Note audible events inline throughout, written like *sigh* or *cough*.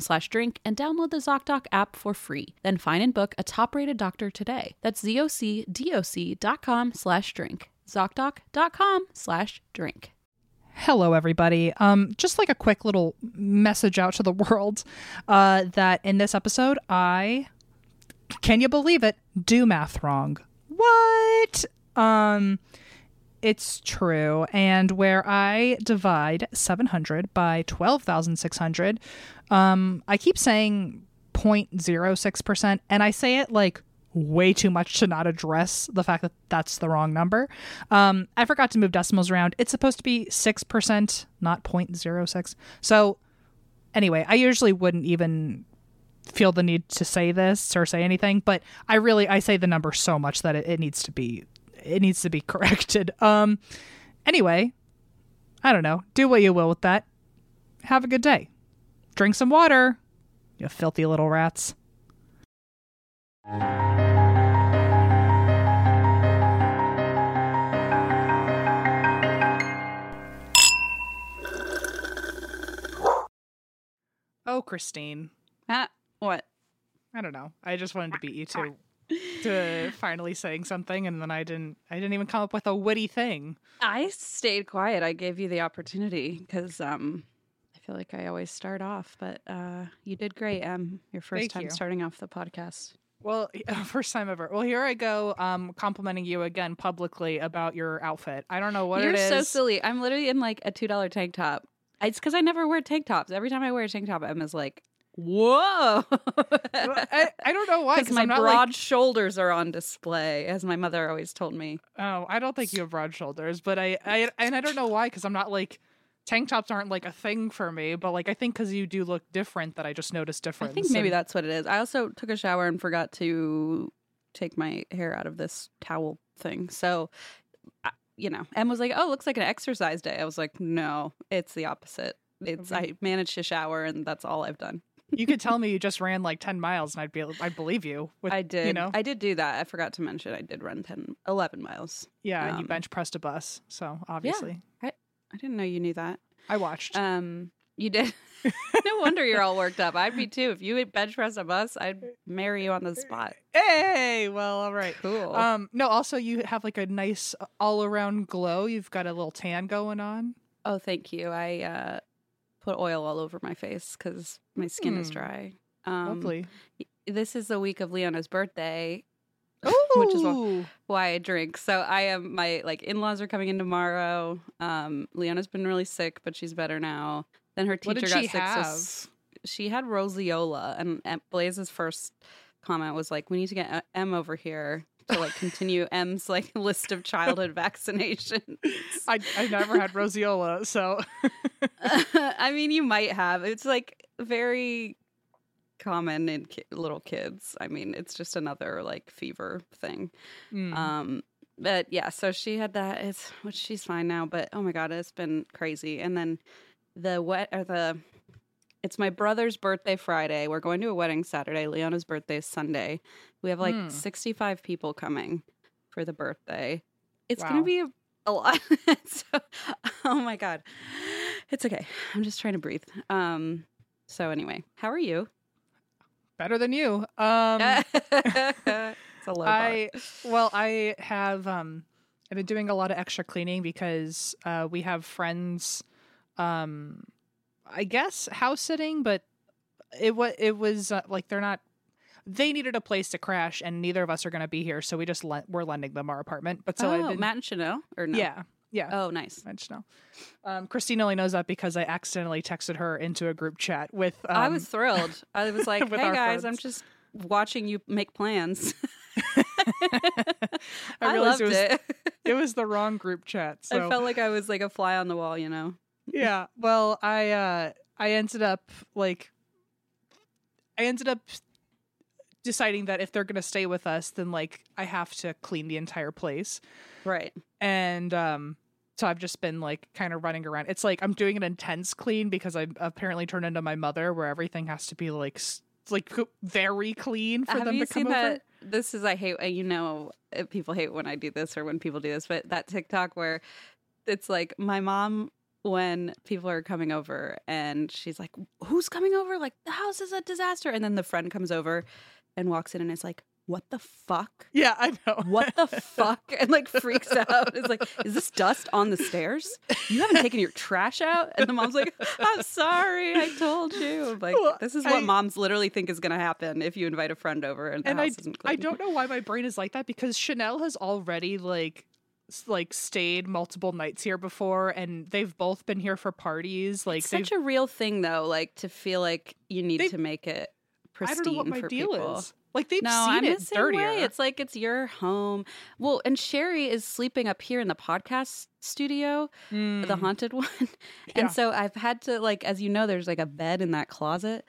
slash drink and download the ZocDoc app for free. Then find and book a top-rated doctor today. That's zocdoc.com slash drink. ZocDoc.com slash drink. Hello, everybody. Um, just like a quick little message out to the *laughs* world uh, that in this episode, I can you believe it? Do math wrong. What? Um, it's true. And where I divide 700 by 12,600, um, I keep saying 0.06%, and I say it like way too much to not address the fact that that's the wrong number. Um, I forgot to move decimals around. It's supposed to be 6%, not 0.06. So, anyway, I usually wouldn't even feel the need to say this or say anything, but I really I say the number so much that it, it needs to be it needs to be *laughs* corrected. Um anyway, I don't know. Do what you will with that. Have a good day. Drink some water, you filthy little rats. Oh, Christine. Ah, what? I don't know. I just wanted to beat you to to finally saying something and then I didn't I didn't even come up with a witty thing. I stayed quiet. I gave you the opportunity because um, I feel like I always start off, but uh, you did great. Um, your first Thank time you. starting off the podcast. Well, *laughs* first time ever. Well, here I go um complimenting you again publicly about your outfit. I don't know what it is. You're it is. so silly. I'm literally in like a two dollar tank top. It's because I never wear tank tops. Every time I wear a tank top, Emma's like, "Whoa!" I, I don't know *laughs* why Because my broad like shoulders are on display, as my mother always told me. oh I don't think you have broad shoulders, but I I *laughs* and I don't know why because I'm not like tank tops aren't like a thing for me, but like I think because you do look different that I just noticed difference. I think maybe and- that's what it is. I also took a shower and forgot to take my hair out of this towel thing. So, you know, Em was like, "Oh, looks like an exercise day." I was like, "No, it's the opposite. It's I managed to shower, and that's all I've done." You could tell me you just ran like 10 miles and I'd be I'd believe you. With, I did. You know, I did do that. I forgot to mention I did run 10, 11 miles. yeah, and you um, bench pressed a bus, so obviously Yeah, I didn't know you knew that. I watched. Um, you did. *laughs* no wonder you're all worked up. I'd be too. If you bench press a bus, I'd marry you on the spot. hey, well, all right. Cool. Um, no, also you have like a nice all around glow. You've got a little tan going on. Oh, thank you. I uh, put oil all over my face because my skin is Hmm. dry. Um, Lovely. This is the week of Leona's birthday, which is why, I drink. So I am my like in-laws are coming in tomorrow. Um Leona's been really sick, but she's better now. Then her teacher got she sick. so she had roseola and, and Blaze's first comment was like, "We need to get uh, Em over here to like continue Em's like list of childhood vaccinations." I, I never had roseola, so *laughs* I mean, you might have. It's like very common in ki- little kids. I mean, it's just another like fever thing. mm. Um, but yeah, so she had that. It's which she's fine now. But oh my god, it's been crazy. And then the wet or the. It's my brother's birthday Friday. We're going to a wedding Saturday. Leona's birthday is Sunday. We have like Hmm. 65 people coming for the birthday. It's going to be a, a lot. *laughs* so, oh my god. It's okay. I'm just trying to breathe. Um so anyway, how are you? better than you. Um, *laughs* *laughs* it's a low bar. I well, I have um, I've been doing a lot of extra cleaning because uh, we have friends. Um, I guess house sitting, but it was it was uh, like they're not. They needed a place to crash, and neither of us are going to be here, so we just lent, we're lending them our apartment. But so oh, Matt and Chanel or no? yeah, yeah. Oh, nice. Matt and Chanel. Um, Christine only knows that because I accidentally texted her into a group chat with. Um, I was thrilled. I was *laughs* like, "Hey guys, I'm just watching you make plans." *laughs* *laughs* I I, realized loved it was it. it was the wrong group chat. So I felt like I was like a fly on the wall, you know. Yeah well i uh i ended up like i ended up deciding that if they're gonna stay with us then like i have to clean the entire place Right. and um so i've just been like kind of running around it's like i'm doing an intense clean because i apparently turned into my mother where everything has to be like like very clean for Have them to come over that? This is I hate. uh, You know, uh, people hate when I do this or when people do this, but that TikTok where it's like my mom when people are coming over and she's like, "Who's coming over? Like the house is a disaster," and then the friend comes over and walks in and is like, "What the fuck?" yeah i know *laughs* What the fuck? And like freaks out. It's like, is this dust on the stairs? You haven't taken your trash out? And the mom's like, I'm sorry, I told you. I'm like, Well, this is what I- moms literally think is going to happen if you invite a friend over and the and I. I don't know why my brain is like that because Chanel has already like like stayed multiple nights here before and they've both been here for parties like It's such a real thing though, like to feel like you need They- to make it I don't know what my for deal people. is like they've No, seen I'm it the same dirtier way. It's like it's your home. Well, and Sherry is sleeping up here in the podcast studio. the Mm, haunted *laughs* one. Yeah. And so I've had to like as you know there's like a bed in that closet.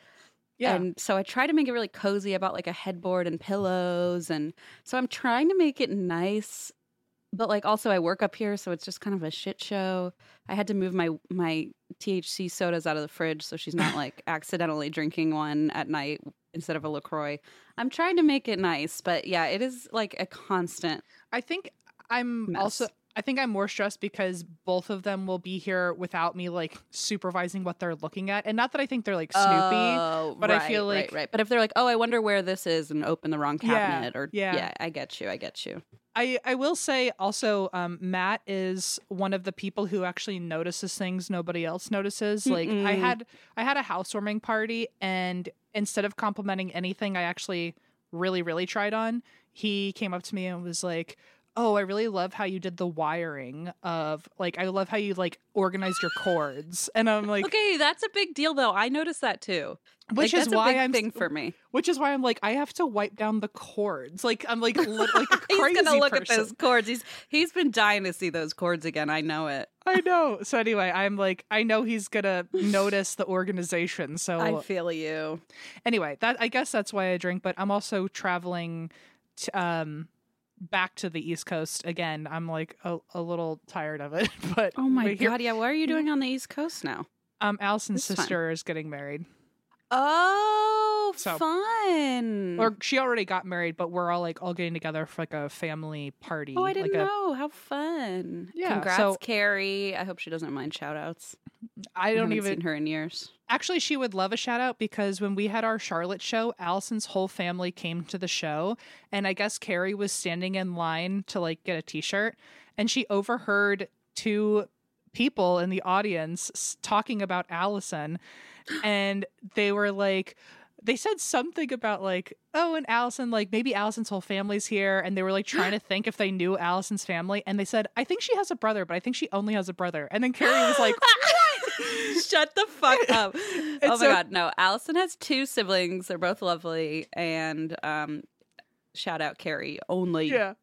yeah And so I try to make it really cozy about like a headboard and pillows and so I'm trying to make it nice. But like also I work up here so it's just kind of a shit show. I had to move my my THC sodas out of the fridge so she's not like accidentally drinking one at night instead of a LaCroix. I'm trying to make it nice, but yeah, it is like a constant. I think I'm Mess. also I think I'm more stressed because both of them will be here without me like supervising what they're looking at and not that I think they're like snoopy Oh, but I feel like- right. But if they're like, "Oh, I wonder where this is," and open the wrong Yeah, cabinet, or yeah. yeah, I get you, I get you. I, I will say also um, Matt is one of the people who actually notices things nobody else notices. Like I had I had a housewarming party and instead of complimenting anything I actually really really tried on, he came up to me and was like, "Oh, I really love how you did the wiring of like I love how you like organized your cords." And I'm like okay, that's a big deal, though. I noticed that too. which Like, is why a big I'm thing for me. which is why I'm like I have to wipe down the cords. Like I'm like li- *laughs* like He's crazy gonna look person. at those cords. He's he's been dying to see those cords again. I know it. I know. So anyway, I'm like, I know he's gonna notice the organization. So I feel you. anyway, that I guess that's why I drink. But I'm also traveling, um, back to the East Coast again. I'm like a, a little tired of it. *laughs* But Oh my god, yeah. What are you doing on the East Coast now? um, Allison's This is fun. sister is getting married, Oh, Oh, so- fun. or she already got married, but we're all like all getting together for like a family party. oh, I didn't like a- know. How fun. Yeah, Congrats, so- Carrie. I hope she doesn't mind shout outs. I don't haven't even seen her in years. Actually, she would love a shout out because when we had our Charlotte show, Allison's whole family came to the show. And I guess Carrie was standing in line to like get a t shirt. And she overheard two people in the audience talking about Allison. And they were like, they said something about like, oh, and Allison, like maybe Allison's whole family's here, and they were like trying to *gasps* think if they knew Allison's family, and they said, I think she has a brother, but I think she only has a brother. And then Carrie was like, *laughs* *laughs* Shut the fuck *laughs* up. oh my so- god, no. Allison has two siblings. They're both lovely and um shout out Carrie only. Yeah.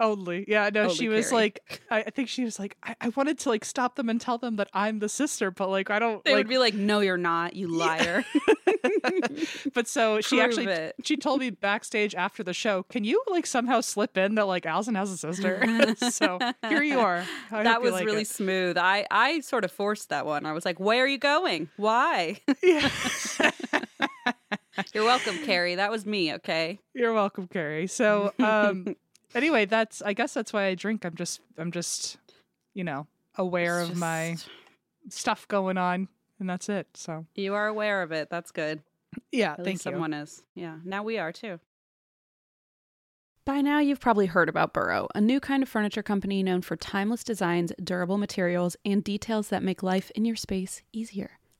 Only. Yeah, no, Only she was Carrie. like I, I think she was like, I, I wanted to like stop them and tell them that I'm the sister, but like I don't They like would be like, "No, you're not, you liar." *laughs* but so she Prove actually it. she told me backstage after the show, can you like somehow slip in that like Allison has a sister? *laughs* so here you are. I that was like really it. smooth. I I sort of forced that one. I was like, "Where are you going? Why?" *laughs* Yeah. You're welcome, Carrie. That was me, okay? You're welcome, Carrie. So um anyway, that's I guess that's why I drink. I'm just I'm just, you know, aware It's of my stuff going on and that's it. So You are aware of it. That's good. yeah, At thank least you. someone is. Yeah. Now we are too. By now, you've probably heard about Burrow, a new kind of furniture company known for timeless designs, durable materials, and details that make life in your space easier.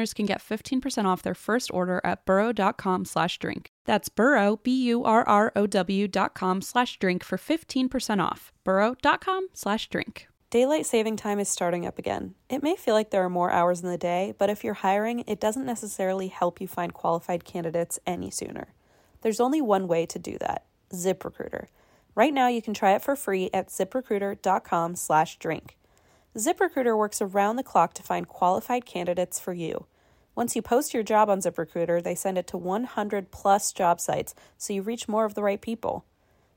listeners can get 15% off their first order at burrow.com slash drink. That's burrow, B-U-R-R-O-W dot com slash drink for 15% off. burrow.com slash drink. Daylight saving time is starting up again. It may feel like there are more hours in the day, but if you're hiring, it doesn't necessarily help you find qualified candidates any sooner. There's only one way to do that ZipRecruiter. Right now, you can try it for free at ziprecruiter.com slash drink. ZipRecruiter works around the clock to find qualified candidates for you. Once you post your job on ZipRecruiter, they send it to 100 plus job sites so you reach more of the right people.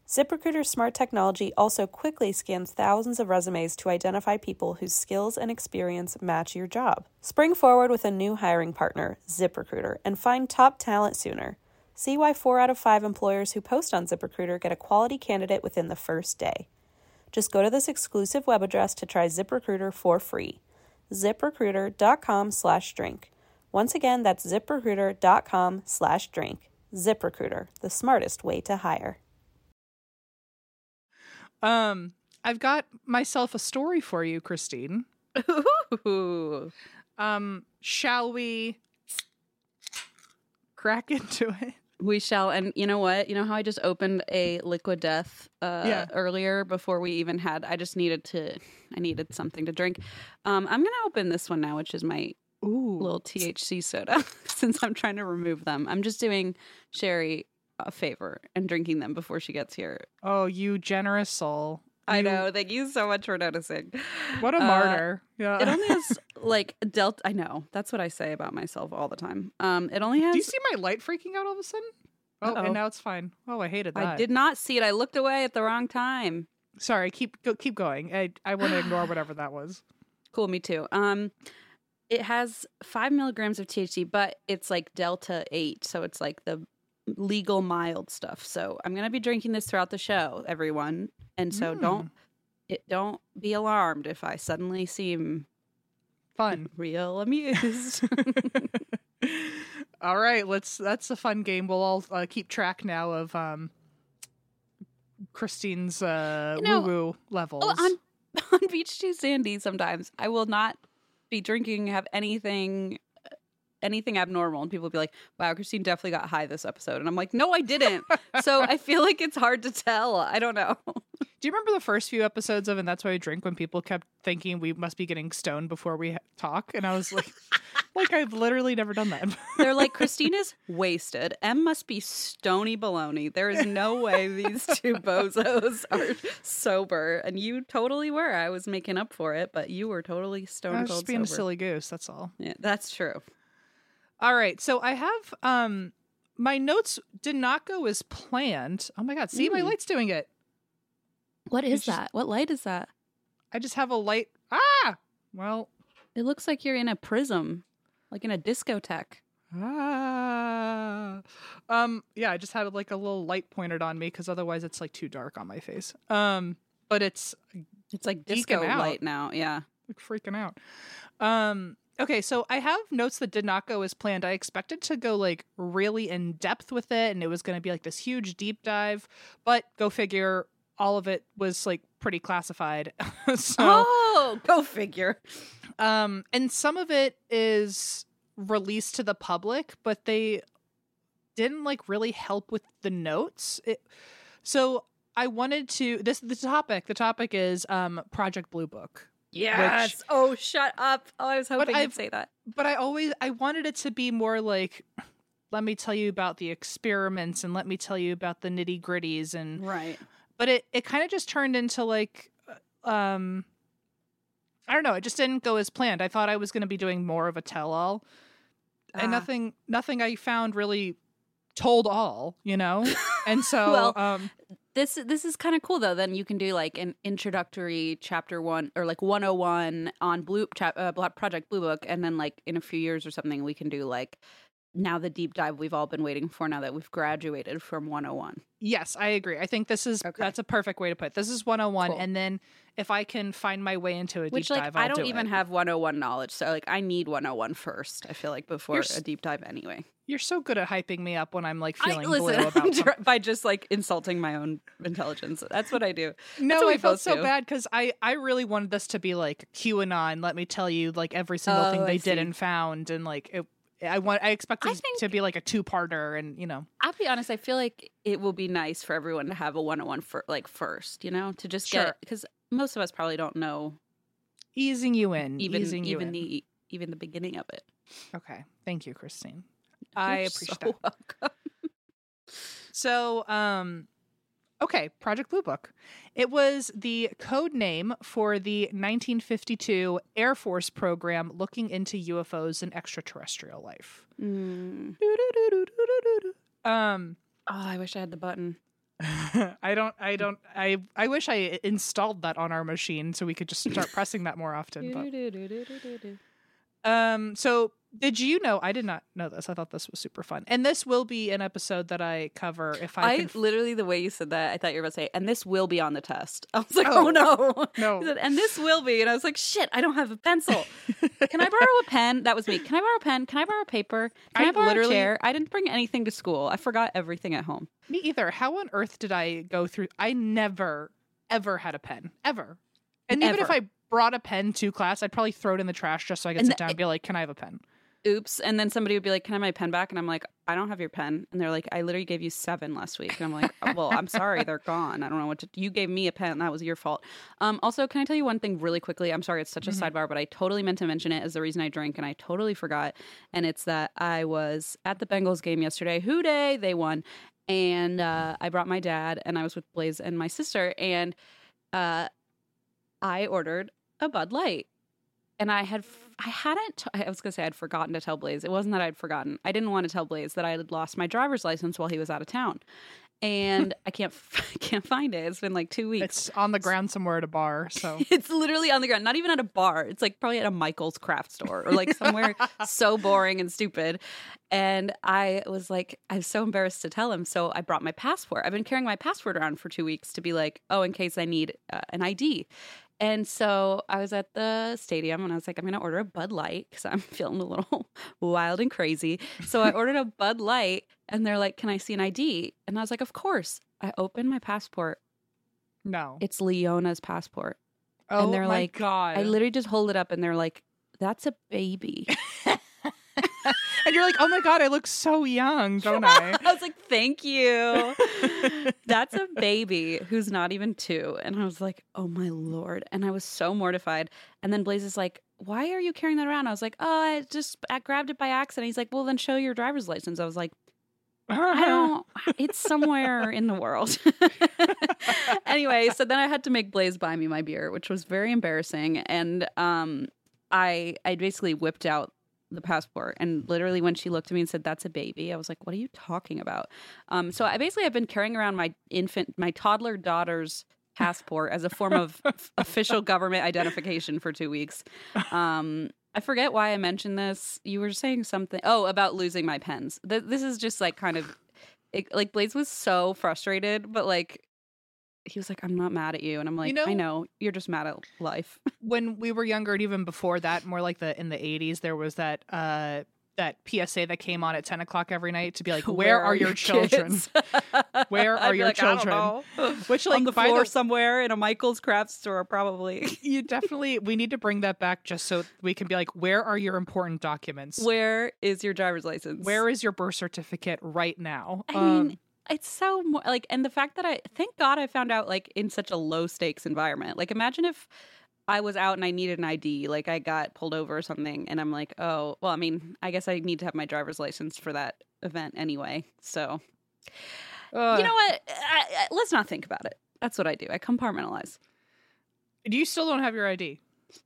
ZipRecruiter's smart technology also quickly scans thousands of resumes to identify people whose skills and experience match your job. Spring forward with a new hiring partner, ZipRecruiter, and find top talent sooner. See why 4 out of 5 employers who post on ZipRecruiter get a quality candidate within the first day. Just go to this exclusive web address to try ZipRecruiter for free. ZipRecruiter.com slash drink. Once again, that's ziprecruiter.com slash drink. ZipRecruiter, the smartest way to hire. Um I've got myself a story for you, Christine. Ooh. Um shall we crack *laughs* into it? We shall, and you know what? You know how I just opened a liquid death uh, Yeah. earlier before we even had. I just needed to. I needed something to drink. Um, I'm gonna open this one now, which is my Ooh. little THC soda. *laughs* since I'm trying to remove them, I'm just doing Sherry a favor and drinking them before she gets here. Oh, you generous soul. I You- know. Thank you so much for noticing. What a Uh, martyr. Yeah. It only has *laughs* like delta. I know. That's what I say about myself all the time. Um, it only has. Do you see my light freaking out all of a sudden? Oh, Uh-oh. and now it's fine. Oh, I hated that. I did not see it. I looked away at the wrong time. Sorry, keep go, keep going. I I want to ignore whatever that was. Cool, me too. Um, it has five milligrams of THC, but it's like Delta eight, so it's like the legal mild stuff. So I'm gonna be drinking this throughout the show, everyone, and so Mm. don't it don't be alarmed if I suddenly seem Fun. real amused. *laughs* all right, let's. That's a fun game. We'll all uh, keep track now of um Christine's uh, You know, woo woo levels. Oh, on *laughs* on Beach Too Sandy, sometimes I will not be drinking, have anything anything abnormal, and people would be like, "Wow, Christine definitely got high this episode," and I'm like, "No, I didn't." so *laughs* I feel like it's hard to tell. I don't know. *laughs* Do you remember the first few episodes of And That's Why I Drink when people kept thinking we must be getting stoned before we talk? And I was like, *laughs* like I've literally never done that. They're like, Christine is wasted. Em must be stony baloney. There is no way these two bozos are sober. And you totally were. I was making up for it, but you were totally stone I was cold just being sober. a silly goose. That's all. Yeah, that's true. All right. So I have um my notes did not go as planned. Oh my god, see my Mm. light's doing it. What is It's just- that? What light is that? I just have a light. Ah! Well, It looks like you're in a prism, like in a discotheque. ah. Um yeah, I just had like a little light pointed on me cuz otherwise it's like too dark on my face. Um but it's It's like disco light now. Yeah. like freaking out. Um okay, so I have notes that did not go as planned. I expected to go like really in depth with it and it was going to be like this huge deep dive, but go figure all of it was like pretty classified. *laughs* so Oh, go figure. um and some of it is released to the public, but they didn't like really help with the notes. It, so I wanted to this the topic, the topic is um Project Blue Book. Yes. oh, shut up. Oh, I was hoping you'd say that. but I always I wanted it to be more like let me tell you about the experiments and let me tell you about the nitty gritties and Right. but it it kind of just turned into like uh, um I don't know, it just didn't go as planned. I thought I was going to be doing more of a tell all. And Ah. nothing nothing I found really told all, you know? And so *laughs* Well, um This this is kind of cool though. Then you can do like an introductory chapter one or like 101 on Blue chap, uh, Project Blue Book, and then like in a few years or something, we can do like now the deep dive we've all been waiting for. Now that we've graduated from 101. Yes, I agree. I think this is Okay. that's a perfect way to put it. This is 101 Cool. and then if I can find my way into a Which deep like dive I I'll don't do even it. have 101 knowledge, so like I need 101 first. I feel like before You're a deep dive anyway. You're so good at hyping me up when I'm like feeling I, blue *laughs* listen something. tr- by just like insulting my own intelligence. That's what I do. No, I felt so bad because I I really wanted this to be like QAnon. Let me tell you, like every single Oh, thing they did and found, and like it. I want. I expect it to be like a two parter, and you know, I'll be honest. I feel like it will be nice for everyone to have a one-on-one for like first, you know, to just Sure. get because most of us probably don't know easing you in, even easing you even in. the even the beginning of it. Okay, thank you, Christine. I You're appreciate so welcome. So, um, okay, Project Blue Book. It was the code name for the 1952 Air Force program looking into UFOs and extraterrestrial life. Mm. Um, Oh, I wish I had the button. *laughs* I don't, I don't, I, I wish I installed that on our machine so we could just start pressing that more often. But um, so did you know? I did not know this. I thought this was super fun, and this will be an episode that I cover if I, I can. literally the way you said that, I thought you were about to say, and this will be on the test. *laughs* I was like, Oh. oh, no, *laughs* No. Said, and this will be, and I was like, shit, I don't have a pencil. *laughs* Can I borrow a pen? That was me. Can I borrow a pen? Can I borrow paper? Can I, I borrow literally- a chair? I didn't bring anything to school. I forgot everything at home. Me either. How on earth did I go through? I never, ever had a pen, ever. And even if I brought a pen to class, I'd probably throw it in the trash just so I could And sit the- down and be like, "Can I have a pen?" Oops. And then somebody would be like, Can I have my pen back? And I'm like, I don't have your pen. And they're like, I literally gave you seven last week. And I'm like, "Oh, Well, I'm sorry, they're gone. I don't know what to you gave me a pen. That was your fault. Um, also, can I tell you one thing really quickly? I'm sorry, it's such a sidebar, but I totally meant to mention it as the reason I drink and I totally forgot. And it's that I was at the Bengals game yesterday. Who day? They won. And uh, I brought my dad and I was with Blaze and my sister. And uh, I ordered a Bud Light. And I had, I hadn't, I was gonna say I'd forgotten to tell Blaze. It wasn't that I'd forgotten. I didn't want to tell Blaze that I had lost my driver's license while he was out of town, and *laughs* I can't, f- *laughs* can't find it. It's been like two weeks. It's on the ground somewhere at a bar. So *laughs* It's literally on the ground, not even at a bar. It's like probably at a Michael's craft store or like somewhere so boring and stupid. And I was like, I'm so embarrassed to tell him. So I brought my passport. I've been carrying my passport around for two weeks to be like, oh, in case I need uh, an ID. And so I was at the stadium and I was like, I'm going to order a Bud Light because I'm *laughs* feeling a little *laughs* wild and crazy. So I ordered a Bud Light and they're like, Can I see an ID? And I was like, Of course. I opened my passport. no. It's Leona's passport. oh they're my like, God. I literally just hold it up and they're like, that's a baby. *laughs* *laughs* and you're like, oh my god, I look so young, don't *laughs* I? I was like, thank you. *laughs* That's a baby who's not even two. And I was like, oh my lord. And I was so mortified. And then Blaze is like, why are you carrying that around? I was like, oh, I just I grabbed it by accident. He's like, well, then show your driver's license. I was like, I don't, it's somewhere in the world. anyway, so then I had to make Blaze buy me my beer, which was very embarrassing. And um, I, I basically whipped out the passport. And literally when she looked at me and said that's a baby i was like what are you talking about? Um so i basically have been carrying around my infant my toddler daughter's passport as a form of *laughs* official government identification for two weeks. Um i forget why i mentioned this. You were saying something oh about losing my pens. Th- this is just like kind of it, like blaze was so frustrated but like he was like i'm not mad at you and i'm like you know- i know you're just mad at life *laughs* when we were younger and even before that, more like the in the eighties, there was that uh that PSA that came on at ten o'clock every night to be like, *laughs* Where, are, your, children? *laughs* Where are your like, children?" Which like on the floor the somewhere in a Michael's craft store, probably. you definitely we need to bring that back just so we can be like, Where are your important documents? Where is your driver's license? Where is your birth certificate right now? I Um, mean, it's so mo- like, and the fact that I thank God I found out like in such a low stakes environment. Like, imagine if I was out and I needed an ID, like I got pulled over or something, and I'm like, oh, well, I mean, I guess I need to have my driver's license for that event anyway. So, you know what? I, I, let's not think about it. That's what I do. I compartmentalize. Do you still don't have your ID.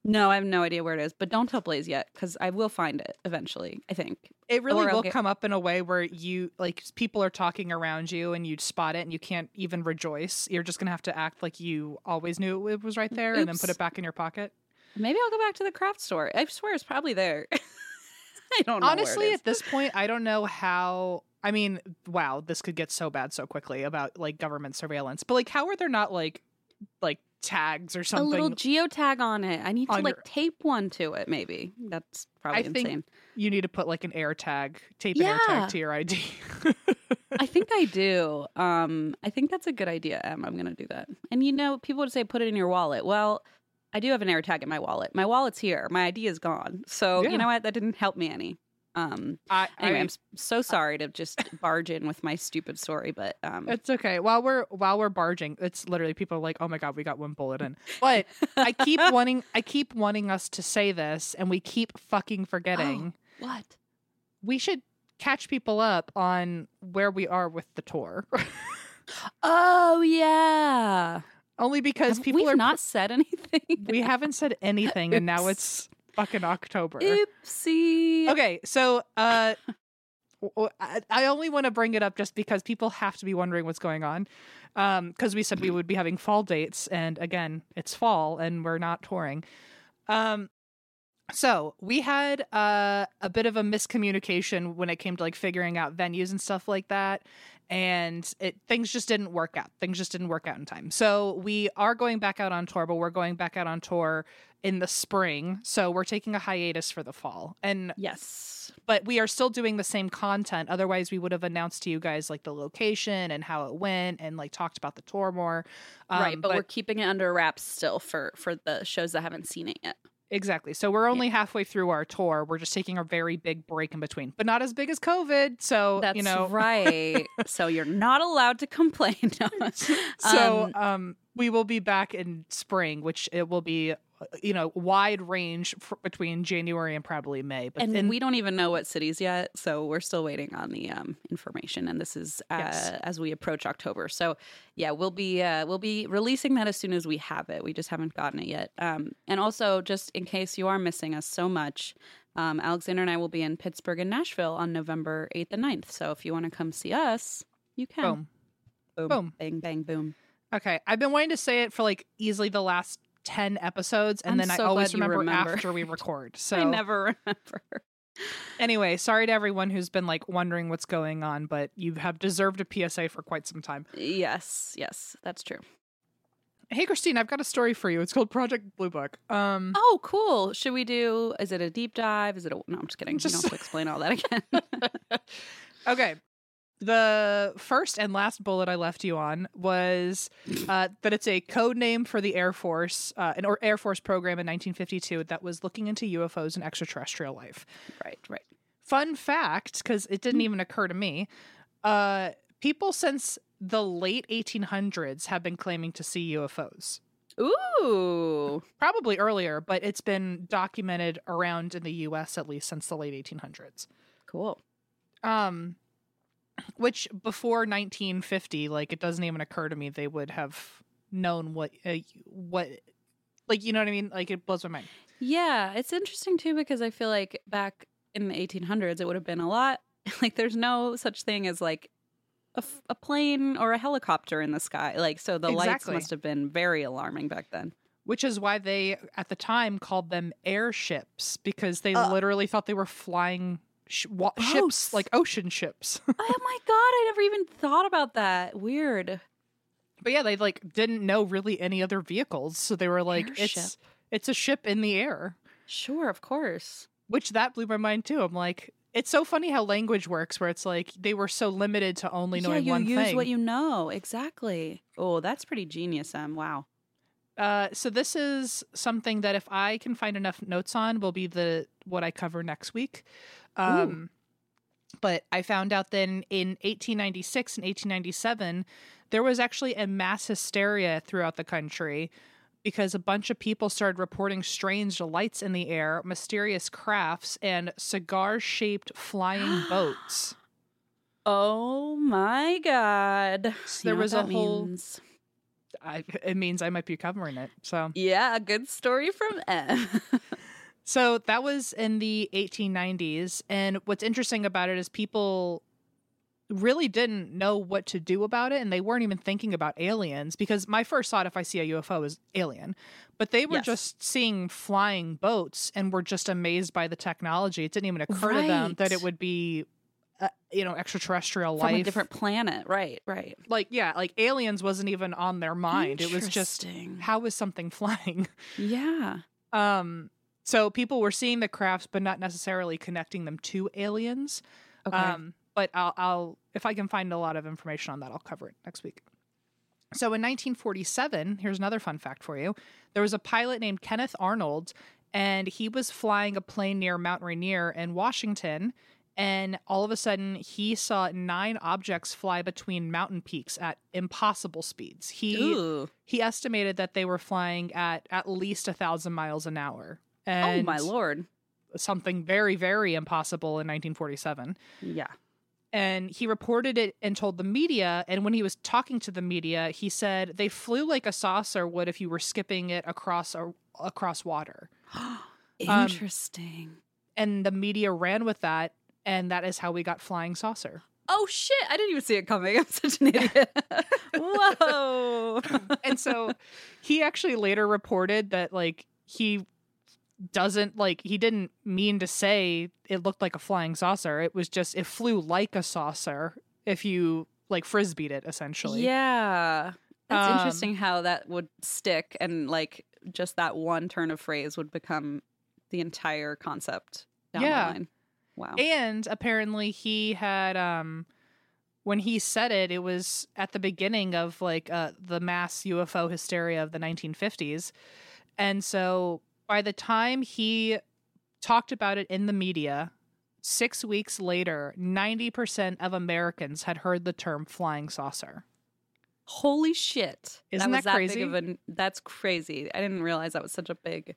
No, I have no idea where it is, but don't tell Blaze yet because I will find it eventually. I think. It really Or I'll get- come up in a way where you like people are talking around you and you spot it and you can't even rejoice. You're just gonna have to act like you always knew it was right there and then put it back in your pocket. Maybe I'll go back to the craft store. I swear it's probably there. *laughs* I don't know. where it Honestly, at this point, I don't know how. I mean, wow, this could get so bad so quickly about like government surveillance. But like, how are there not like like tags or something. a little geotag on it. I need to like your- tape one to it. Maybe that's probably I think- insane. you need to put like an AirTag, tape an AirTag to your ID. I *laughs* think I do. Um, I think that's a good idea, Em. I'm gonna do that. And you know, people would say put it in your wallet. Well, I do have an AirTag in my wallet. My wallet's here. My ID is gone. So Yeah. you know what? That didn't help me any. Um, I, anyway, I- am so sorry to just barge in with my stupid story, but um, It's okay. While we're while we're barging, it's literally people are like, "Oh my god, we got one bullet in." But I keep *laughs* wanting I keep wanting us to say this and we keep fucking forgetting. what? we should catch people up on where we are with the tour. Oh yeah. Only because Have people We've are not said anything. we haven't said anything and now *laughs* it's fucking October. Oopsie. Okay, so uh *laughs* I only want to bring it up just because people have to be wondering what's going on. Um, because we said we would be having fall dates, and again, it's fall, and we're not touring. Um, so we had uh, a bit of a miscommunication when it came to like figuring out venues and stuff like that, and it things just didn't work out. Things just didn't work out in time. So we are going back out on tour, but we're going back out on tour in the spring. So we're taking a hiatus for the fall, and Yes. but we are still doing the same content. Otherwise, we would have announced to you guys like the location and how it went, and like talked about the tour more. Um, right, but, we're keeping it under wraps still for for the shows that haven't seen it yet. Exactly. So we're only halfway through our tour. We're just taking a very big break in between, but not as big as COVID. So That's you know, right. *laughs* so you're not allowed to complain. *laughs* So Um, um, we will be back in spring, which it will be, you know, wide range f- between January and probably May. But and in- we don't even know what cities yet, so we're still waiting on the um, information. And this is uh, Yes. as we approach October. So yeah, we'll be uh, we'll be releasing that as soon as we have it. We just haven't gotten it yet. Um, and also, just in case you are missing us so much, um, Alexander and I will be in Pittsburgh and Nashville on November eighth and 9th. So if you want to come see us, you can. boom. boom, Boom. bang, bang, boom. Okay, I've been wanting to say it for like easily the last ten episodes, and I'm then I always remember, remember. after we record. *laughs* So I never remember. anyway, sorry to everyone who's been like wondering what's going on, but you have deserved a PSA for quite some time. yes, yes, that's true. Hey, Christine, I've got a story for you. It's called Project Blue Book. Um, Oh, cool. Should we do? Is it a deep dive? Is it a? No, I'm just kidding. Just- you don't have to explain all that *laughs* again. okay. The first and last bullet I left you on was uh, that it's a code name for the Air Force, uh, an or- Air Force program in 1952 that was looking into UFOs and extraterrestrial life. right, right. fun fact, because it didn't even occur to me, uh, people since the late 1800s have been claiming to see UFOs. Ooh. Probably earlier, but it's been documented around in the US at least since the late 1800s. Cool. Um, which before 1950, like it doesn't even occur to me they would have known what uh, what like you know what I mean? Like it blows my mind. Yeah, it's interesting too because I feel like back in the 1800s, it would have been a lot *laughs* like there's no such thing as like a, f- a plane or a helicopter in the sky. Like, so the lights must have been very alarming back then. Which is why they at the time called them airships because they literally thought they were flying sh- wa- ships like ocean ships. *laughs* oh my God, I never even thought about that. Weird. but yeah, they like didn't know really any other vehicles, so they were like it's Airship. it's a ship in the air. Sure, of course. Which that blew my mind too. I'm like it's so funny how language works where it's like they were so limited to only knowing yeah, knowing you one use thing. what you know. Exactly. Oh, that's pretty genius, Em. Wow. Uh, so this is something that if I can find enough notes on, will be the what I cover next week. Um, but I found out then in 1896 and 1897, there was actually a mass hysteria throughout the country because a bunch of people started reporting strange lights in the air, mysterious crafts, and cigar-shaped flying *gasps* boats. Oh my God. So there was a whole- means? I, it means I might be covering it. So Yeah, a good story from Em. *laughs* So that was in the 1890s. And what's interesting about it is people really didn't know what to do about it and they weren't even thinking about aliens because my first thought if I see a UFO is alien. But they were Yes. just seeing flying boats and were just amazed by the technology. It didn't even occur to them that it would be uh, you know extraterrestrial from life. a different planet. Right, right. like yeah, like aliens wasn't even on their mind. It was just how is something *laughs* flying? Yeah. Um, so people were seeing the crafts, but not necessarily connecting them to aliens. Okay. Um, but I'll, I'll, if I can find a lot of information on that, I'll cover it next week. So in 1947, here's another fun fact for you. There was a pilot named Kenneth Arnold, and he was flying a plane near Mount Rainier in Washington. And all of a sudden, he saw nine objects fly between mountain peaks at impossible speeds. He Ooh. he estimated that they were flying at at least a thousand miles an hour. Oh And my lord. Something very, very impossible in 1947. Yeah. And he reported it and told the media. And when he was talking to the media, he said they flew like a saucer would if you were skipping it across a, across water. *gasps* Um, Interesting. And the media ran with that, and that is how we got flying saucer. oh shit! I didn't even see it coming. *laughs* I'm such an idiot. *laughs* Whoa. and so he actually later reported that like he doesn't like he didn't mean to say it looked like a flying saucer it was just it flew like a saucer if you like frisbeed it essentially Yeah. That's Um, interesting how that would stick and like just that one turn of phrase would become the entire concept down Yeah. the line. Wow. and apparently he had um when he said it it was at the beginning of like uh the mass UFO hysteria of the 1950s and so by the time he talked about it in the media 6 weeks later 90% of Americans had heard the term flying saucer Holy shit. Isn't was that Big crazy? a, that's crazy. I didn't realize that was such a big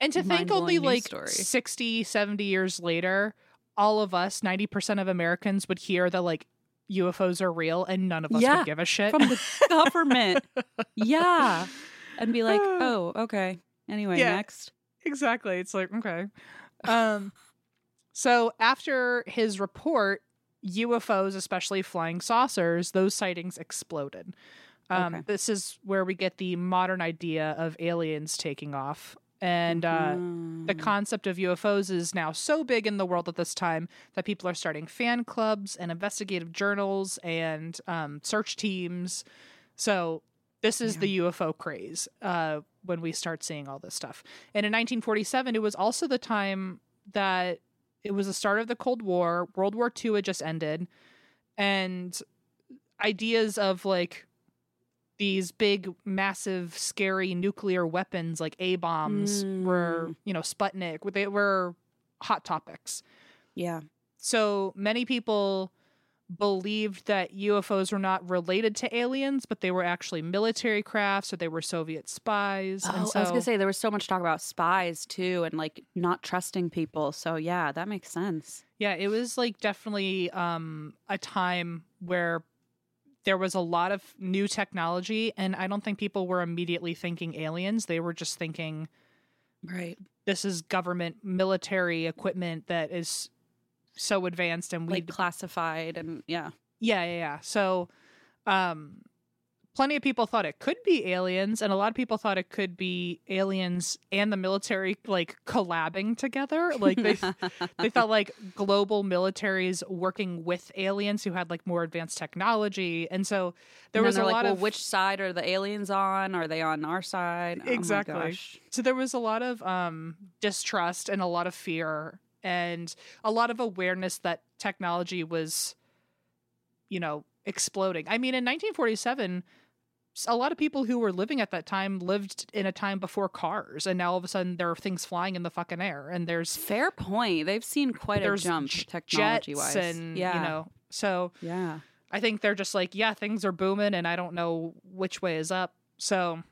and to think only like story. 60 70 years later all of us 90% of Americans would hear that like UFOs are real and none of us Yeah, would give a shit from the *laughs* government. yeah. And be like, *sighs* oh, okay. Anyway, Yeah. next. Exactly. It's like, okay. Um so after his report, UFOs, especially flying saucers, those sightings exploded. Um, Okay. This is where we get the modern idea of aliens taking off. And uh, Mm. the concept of UFOs is now so big in the world at this time that people are starting fan clubs and investigative journals and um, search teams. So this is the UFO craze uh, when we start seeing all this stuff. And in 1947, it was also the time that it was the start of the Cold War. World War II had just ended, and ideas of like these big, massive, scary nuclear weapons like A bombs were, you know, Sputnik. They were hot topics. Yeah. So many people believed that UFOs were not related to aliens, but they were actually military crafts or they were Soviet spies. Oh, and so, I was gonna say there was so much talk about spies too, and like not trusting people. So yeah, that makes sense. yeah, it was like definitely um, a time where there was a lot of new technology, and I don't think people were immediately thinking aliens. They were just thinking Right. this is government military equipment that is so advanced, and we Like classified and yeah. Yeah, yeah, yeah. So, um, plenty of people thought it could be aliens, and a lot of people thought it could be aliens and the military like collabing together. Like they *laughs* they felt like global militaries working with aliens who had like more advanced technology, and so there And was a like, lot well, of which side are the aliens on? Are they on our side? Oh exactly. gosh. so there was a lot of um distrust and a lot of fear and a lot of awareness that technology was you know exploding. I mean in 1947, a lot of people who were living at that time lived in a time before cars and now all of a sudden there are things flying in the fucking air and there's Fair point. They've seen quite a jump technology wise, and yeah. you know so Yeah. I think they're just like yeah things are booming and I don't know which way is up. So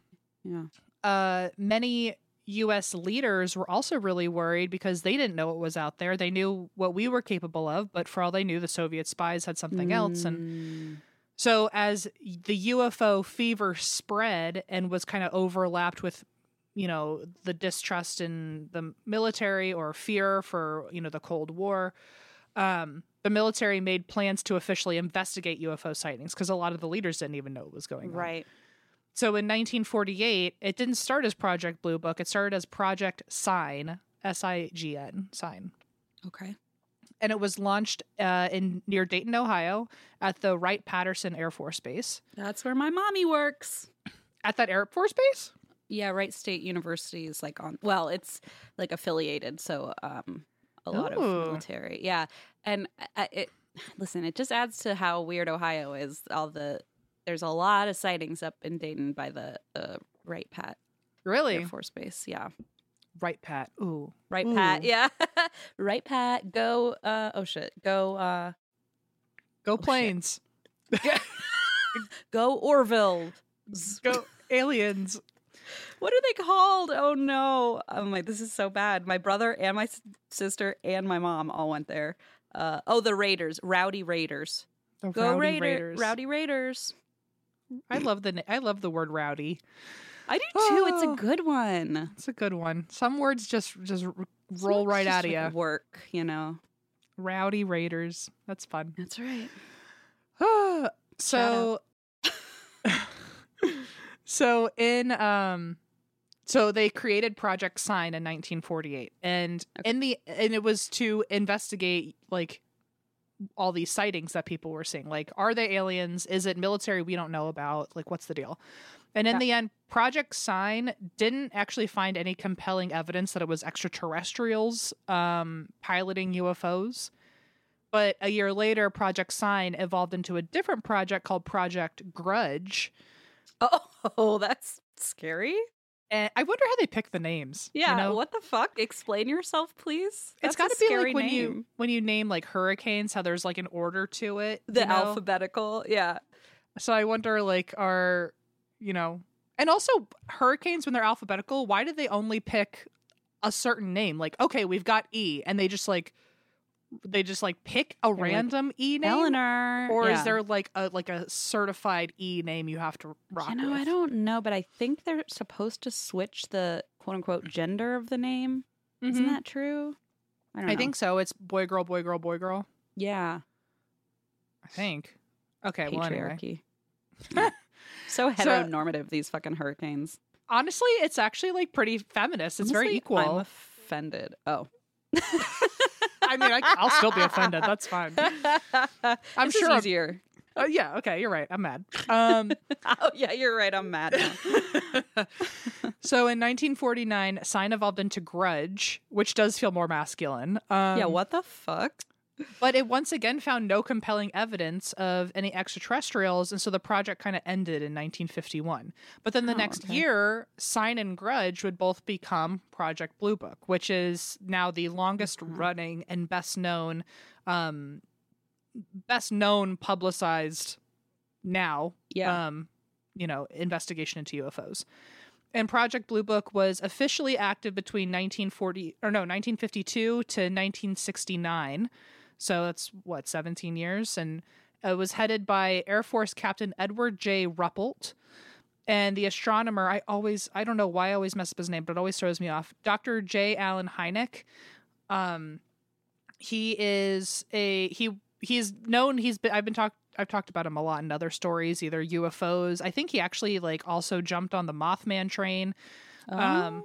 Yeah. uh, many U.S. leaders were also really worried because they didn't know what was out there. They knew what we were capable of, but for all they knew, the Soviet spies had something else. And Mm. so, as the UFO fever spread and was kind of overlapped with, you know, the distrust in the military or fear for, you know, the Cold War, um, the military made plans to officially investigate UFO sightings because a lot of the leaders didn't even know what was going on. Right. So in 1948, it didn't start as Project Blue Book. It started as Project Sign, S I G N, Sign. Okay. And it was launched uh, in near Dayton, Ohio, at the Wright Patterson Air Force Base. That's where my mommy works. At that Air Force Base? Yeah, Wright State University is like on well, it's like affiliated, so um a lot Ooh. of military. Yeah. And I, it listen, it just adds to how weird Ohio is. All the there's a lot of sightings up in Dayton by the uh, Wright Pat Really? Air Force Base. Yeah. Wright Pat. Ooh. Right Ooh. Pat. Yeah. *laughs* right Pat. Go uh oh shit. Go uh Go shit. planes. *laughs* go Orville. Go aliens. What are they called? Oh no! I'm like, this is so bad. My brother and my s- sister and my mom all went there. Uh, oh, the Raiders, Rowdy Raiders. The Go rowdy Raider, Raiders. Rowdy Raiders. I love the I love the word rowdy. I do too. It's Oh. a good one. It's a good one. Some words just just roll It's right just out of you. Work, you know. Rowdy Raiders. That's fun. That's right. so *laughs* so in um so they created project sign in 1948 and in the and it was to investigate like all these sightings that people were seeing like are they aliens is it military we don't know about like what's the deal and in Yeah. the end project sign didn't actually find any compelling evidence that it was extraterrestrials um piloting ufos but a year later, Project Sign evolved into a different project called Project Grudge. Oh, *laughs* that's scary. And I wonder how they pick the names. you Yeah. know? What the fuck? Explain yourself, please. it's That's got to be like when you when you name like hurricanes, how there's like an order to it. the you know? alphabetical. Yeah. So I wonder, like, are you know, and also hurricanes when they're alphabetical, why do they only pick a certain name? Like, okay, we've got E, and they just like they just like pick a like, random E name. Eleanor. Or Yeah. is there like a like a certified E name you have to rock You know, with? I don't know, but I think they're supposed to switch the quote unquote gender of the name. Isn't Mhm. that true? I don't I think so. It's boy, girl, boy, girl, boy, girl. Yeah. I think. Okay. Well, anyway. Patriarchy. *laughs* *laughs* so heteronormative, these fucking hurricanes. Honestly, it's actually like pretty feminist. It's very equal. I'm offended. Oh. *laughs* I mean, I, I'll still be offended. That's fine. *laughs* I'm This sure. Easier. Oh, yeah. Okay. You're right. I'm mad. Um, *laughs* Oh yeah, you're right. I'm mad. *laughs* So in 1949, Sign evolved into Grudge, which does feel more masculine. Um, yeah. What the fuck? But it once again found no compelling evidence of any extraterrestrials, and so the project kind of ended in 1951. But then the Oh, next okay. year, Sign and Grudge would both become Project Blue Book, which is now the longest Mm-hmm. running and best known, um, best known publicized now, Yeah. um, you know, investigation into UFOs. And Project Blue Book was officially active between 1940 or no 1952 to 1969. So that's what 17 years, and it was headed by Air Force Captain Edward J. Ruppelt. And the astronomer, I always, I don't know why I always mess up his name, but it always throws me off. Dr. J. Allen Hynek. Um, he is a he he's known. He's been I've been talked I've talked about him a lot in other stories, either UFOs. I think he actually like also jumped on the Mothman train. Um,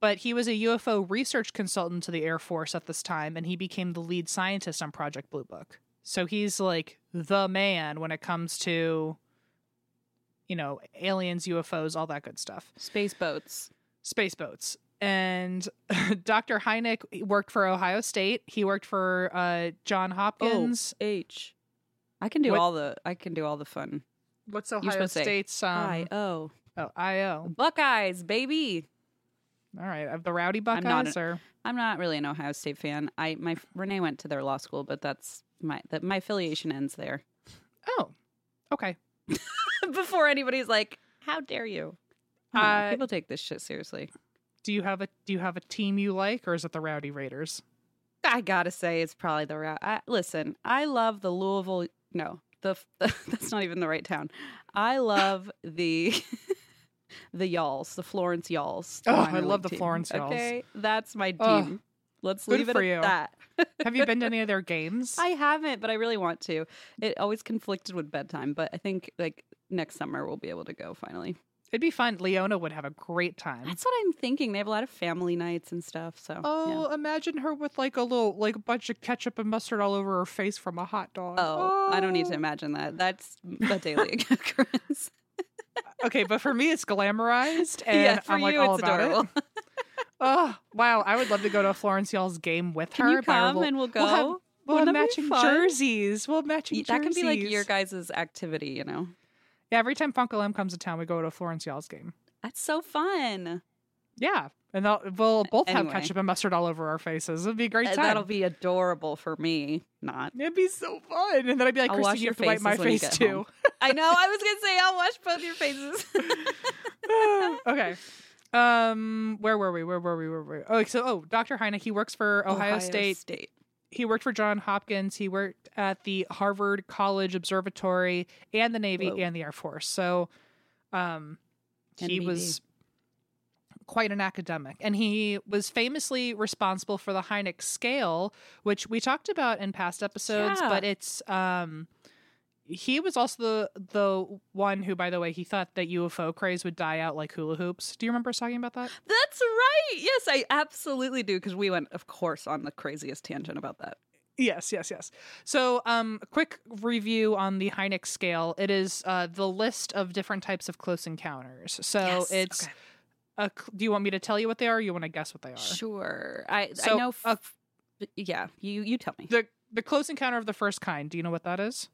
but he was a UFO research consultant to the Air Force at this time, and he became the lead scientist on Project Blue Book. So he's like the man when it comes to, you know, aliens, UFOs, all that good stuff Space boats. space boats. And *laughs* Dr. Hynek worked for Ohio State. He worked for uh, John Hopkins. Oh, H. I can do What- all the I can do all the fun. What's Ohio State's? Um, I O. oh, IO. Buckeyes, baby. All right, of the Rowdy not Buckeyes, a- or I'm not really an Ohio State fan. I my Renee went to their law school, but that's my that my affiliation ends there. oh, okay. *laughs* Before anybody's like, "How dare you?" Uh, People take this shit seriously. Do you have a Do you have a team you like, or is it the Rowdy Raiders? I gotta say, it's probably the route. I, listen, I love the Louisville. No, the, *laughs* that's not even the right town. I love the *laughs* the Y'alls, the Florence Y'alls. Oh, I love the team. Florence Y'alls. Okay, that's my team. Oh, Let's leave it for at you. that. *laughs* have you been to any of their *laughs* games? I haven't, but I really want to. It always conflicted with bedtime, but I think like next summer we'll be able to go finally. It'd be fun. Leona would have a great time. That's what I'm thinking. They have a lot of family nights and stuff. So Oh, yeah. imagine her with like a little, like a bunch of ketchup and mustard all over her face from a hot dog. oh, I don't need to oh. imagine that. That's a daily *laughs* occurrence. Okay, but for me, it's glamorized, *laughs* and yeah, for I'm like you all it's about adorable. *laughs* it. Oh, wow! I would love to go to a Florence Y'all's game with Can her. you come and we'll We'll have, go? we'll have that be matching jerseys. We'll have matching that can be like your guys' activity, you know. Yeah, every time Funko M comes to town, we go to a Florence Y'all's game. That's so fun. Yeah, and we'll both have ketchup and mustard all over our faces. It'd be a great Uh, time. That'll be adorable for me. Not. It'd be so fun. And then I'd be like, I'll Christy, you have to wipe my faces when you face too. *laughs* I know. I was gonna say I'll wash both your faces. *laughs* *sighs* okay. Um, where were we? Where were we? Where were we? Oh, so oh, Dr. Hynek, he works for Ohio, State. State. He worked for John Hopkins. He worked at the Harvard College Observatory and the Navy Whoa. and the Air Force. So, um, he NBD. was quite an academic, and he was famously responsible for the Hynek scale, which we talked about in past episodes. Yeah. But it's um, he was also the the one who, by the way, he thought that UFO craze would die out like hula hoops. Do you remember us talking about that? That's right. Yes, I absolutely do because we went, of course, on the craziest tangent about that. Yes, yes, yes. So, um, a quick review on the Hynek scale. It is uh, the list of different types of close encounters. So Yes, it's. okay. A, do you want me to tell you what they are? or You want to guess what they are? Sure. I So, I know. F- uh, yeah, you you tell me. The the close encounter of the first kind. Do you know what that is?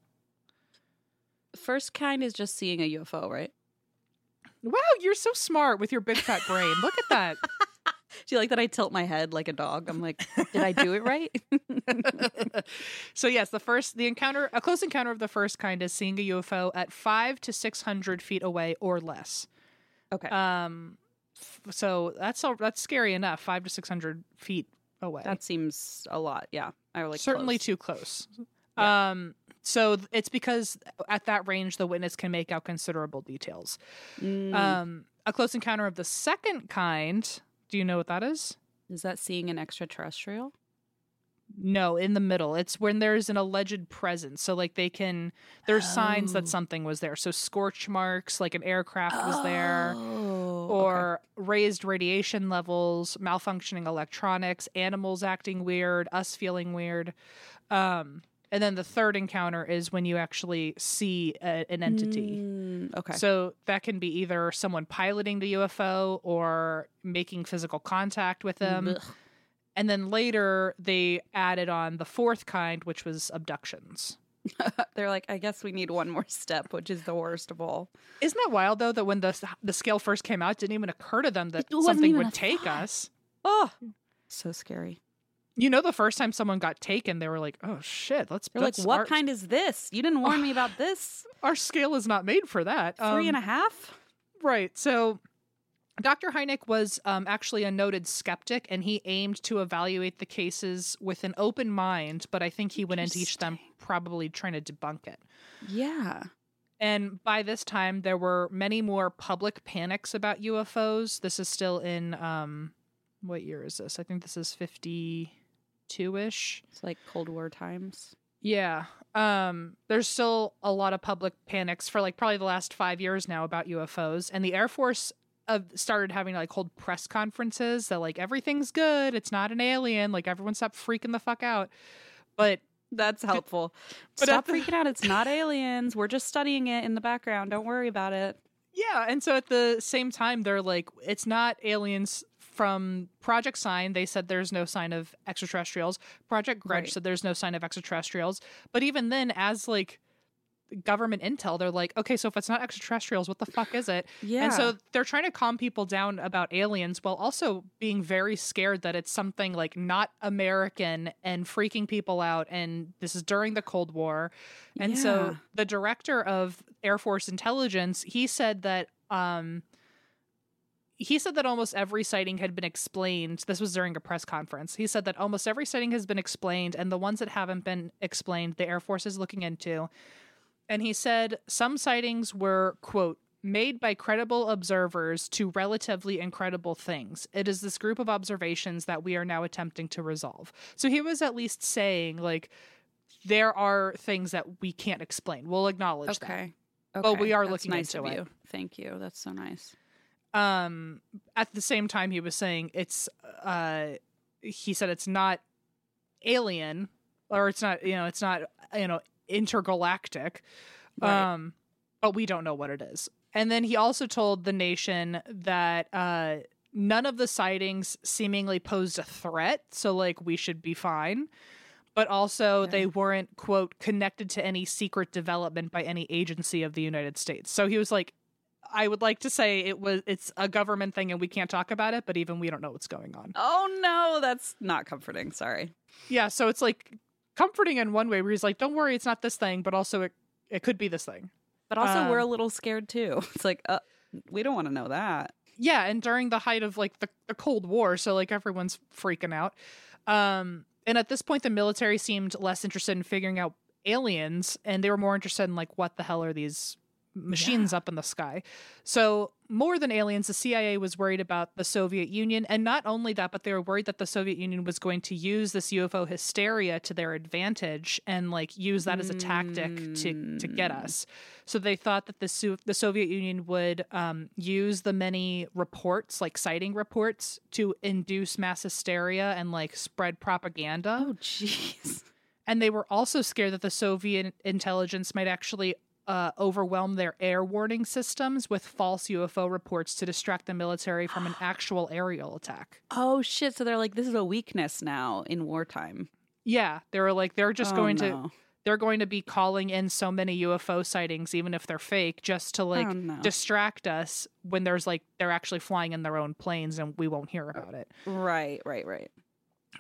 First kind is just seeing a UFO, right? Wow, you're so smart with your big fat brain. Look at that. *laughs* Do you like that I tilt my head like a dog? I'm like, did I do it right? *laughs* so yes, the first the encounter a close encounter of the first kind is seeing a UFO at five to six hundred feet away or less. okay. Um, so that's all, that's scary enough. Five to six hundred feet away. that seems a lot. Yeah. I like certainly close. too close. Um, so it's because at that range, the witness can make out considerable details. Mm. Um, a close encounter of the second kind. Do you know what that is? Is that seeing an extraterrestrial? No, in the middle. It's when there's an alleged presence. So like they can there's signs Oh. that something was there. So scorch marks, like an aircraft was there. Oh, Or raised radiation levels, malfunctioning electronics, animals acting weird, us feeling weird. Um, and then the third encounter is when you actually see a, an entity. Mm, okay. So that can be either someone piloting the UFO or making physical contact with them. Ugh. and then later they added on the fourth kind, which was abductions. *laughs* They're like, I guess we need one more step, which is the worst of all. Isn't that wild though that when the the scale first came out, it didn't even occur to them that something would take thought. us. Oh, so scary. You know, the first time someone got taken, they were like, "Oh shit, let's." They're like, what our, kind is this? You didn't warn me about *laughs* this. Our scale is not made for that. Three and Um, a half? Right. So Dr. Hynek was um, actually a noted skeptic and he aimed to evaluate the cases with an open mind, but I think he went into each of them probably trying to debunk it. Yeah. And by this time, there were many more public panics about UFOs. This is still in, um, what year is this? I think this is 52 ish. It's like Cold War times. Yeah. Um, there's still a lot of public panics for like probably the last five years now about UFOs. And the Air Force uh, started having like hold press conferences that like everything's good. It's not an alien. Like everyone stop freaking the fuck out. But That's helpful. but Stop the- freaking out. It's not aliens. We're just studying it in the background. Don't worry about it. yeah. And so at the same time, they're like, it's not aliens from Project Sign. They said there's no sign of extraterrestrials. Project Grudge Right. said there's no sign of extraterrestrials. But even then, as like, government intel they're like okay so if it's not extraterrestrials what the fuck is it Yeah. and so they're trying to calm people down about aliens while also being very scared that it's something like not american and freaking people out and this is during the cold war and Yeah. so the director of air force intelligence he said that um he said that almost every sighting had been explained. This was during a press conference. He said that almost every sighting has been explained, and the ones that haven't been explained, the Air Force is looking into. And he said some sightings were, quote, made by credible observers to relatively incredible things. It is this group of observations that we are now attempting to resolve. So he was at least saying, like, there are things that we can't explain. We'll acknowledge that. Okay. But we are That's looking nice into it. you. Thank you. That's so nice. Um at the same time he was saying it's uh he said it's not alien or it's not you know it's not you know intergalactic. Right. um but we don't know what it is. And then he also told the nation that uh none of the sightings seemingly posed a threat. So like we should be fine. But also they weren't quote connected to any secret development by any agency of the United States. So he was like I would like to say it was it's a government thing and we can't talk about it, but even we don't know what's going on. Oh no, that's not comforting. Sorry. Yeah, so it's like comforting in one way where he's like, Don't worry, it's not this thing, but also it it could be this thing. But also, Um, we're a little scared too. *laughs* It's like, uh, we don't want to know that. Yeah, and during the height of like the, the Cold War, so like everyone's freaking out. Um and at this point the military seemed less interested in figuring out aliens and they were more interested in like what the hell are these machines up in the sky. So, more than aliens, the CIA was worried about the Soviet Union. And not only that, but they were worried that the Soviet Union was going to use this UFO hysteria to their advantage and like use that as a tactic to, to get us. So, they thought that the, the Soviet Union would um, use the many reports, like sighting reports, to induce mass hysteria and like spread propaganda. Oh, jeez. And they were also scared that the Soviet intelligence might actually uh, overwhelm their air warning systems with false UFO reports to distract the military from an *gasps* actual aerial attack. Oh shit. So they're like, this is a weakness now in wartime. Yeah, they were like they're just Oh, going no. to they're going to be calling in so many UFO sightings even if they're fake just to like Oh, no. distract us when there's like they're actually flying in their own planes and we won't hear about it. Right, right, right.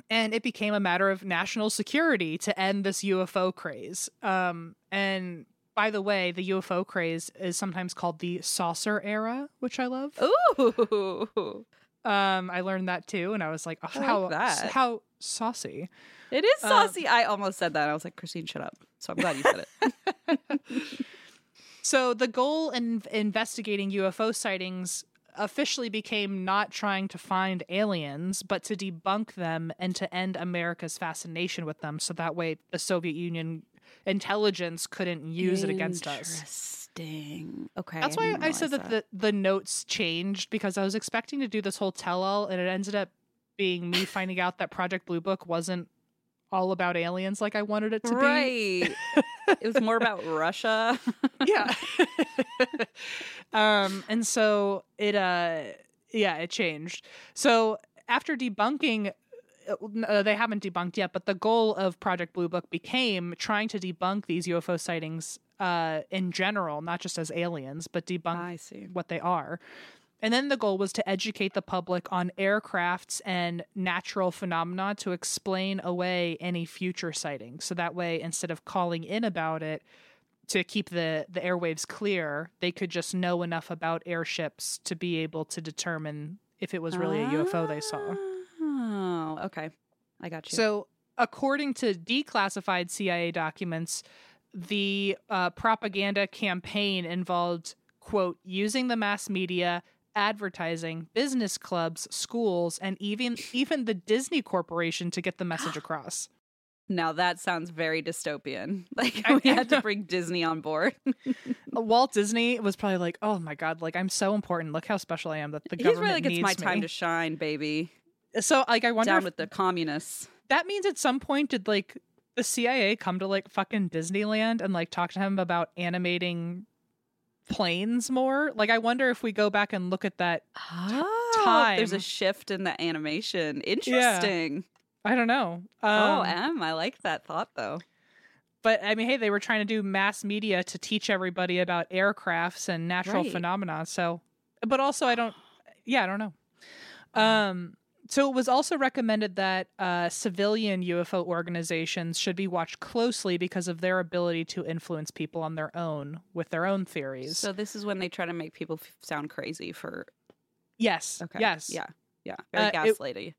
and it became a matter of national security to end this UFO craze. Um, and by the way, the UFO craze is sometimes called the saucer era, which I love. Ooh. Um, I learned that too, and I was like, oh, like how that. how saucy. It is saucy. I almost said that. I was like, Christine, shut up. So I'm glad you said it. *laughs* So the goal in investigating UFO sightings officially became not trying to find aliens, but to debunk them and to end America's fascination with them. So that way, the Soviet Union intelligence couldn't use it against us. Interesting. Okay. That's I why I said realize that, the the notes changed because I was expecting to do this whole tell all, and it ended up being me *laughs* finding out that Project Blue Book wasn't all about aliens like I wanted it to be. Right. it was more about *laughs* Russia. Yeah. *laughs* um, and so it uh yeah, it changed. So after debunking uh, they haven't debunked yet, but the goal of Project Blue Book became trying to debunk these UFO sightings uh, in general, not just as aliens, but debunk what they are. And then the goal was to educate the public on aircrafts and natural phenomena to explain away any future sightings. So that way, instead of calling in about it to keep the, the airwaves clear, they could just know enough about airships to be able to determine if it was really a UFO they saw. Oh, okay. I got you. So, according to declassified CIA documents, the uh, propaganda campaign involved, quote, using the mass media, advertising, business clubs, schools, and even even the Disney Corporation to get the message *gasps* across. now that sounds very dystopian. *laughs* Like we had to bring Disney on board. *laughs* Walt Disney was probably like, "Oh my god, like I'm so important. Look how special I am that the He's government really like, it's needs my time to shine, baby. So, like, I wonder Down if with the communists. that means at some point did like the CIA come to like fucking Disneyland and like talk to him about animating planes more? Like I wonder if we go back and look at that Oh, time. there's a shift in the animation. Interesting. I don't know. oh, Um, M, I like that thought though. but I mean, hey, they were trying to do mass media to teach everybody about aircrafts and natural Right. phenomena. So, but also I don't yeah, I don't know. Um so it was also recommended that uh, civilian UFO organizations should be watched closely because of their ability to influence people on their own with their own theories. So this is when they try to make people f- sound crazy for yes, okay. yes, Yeah. Yeah. Very Uh, it- gaslighty.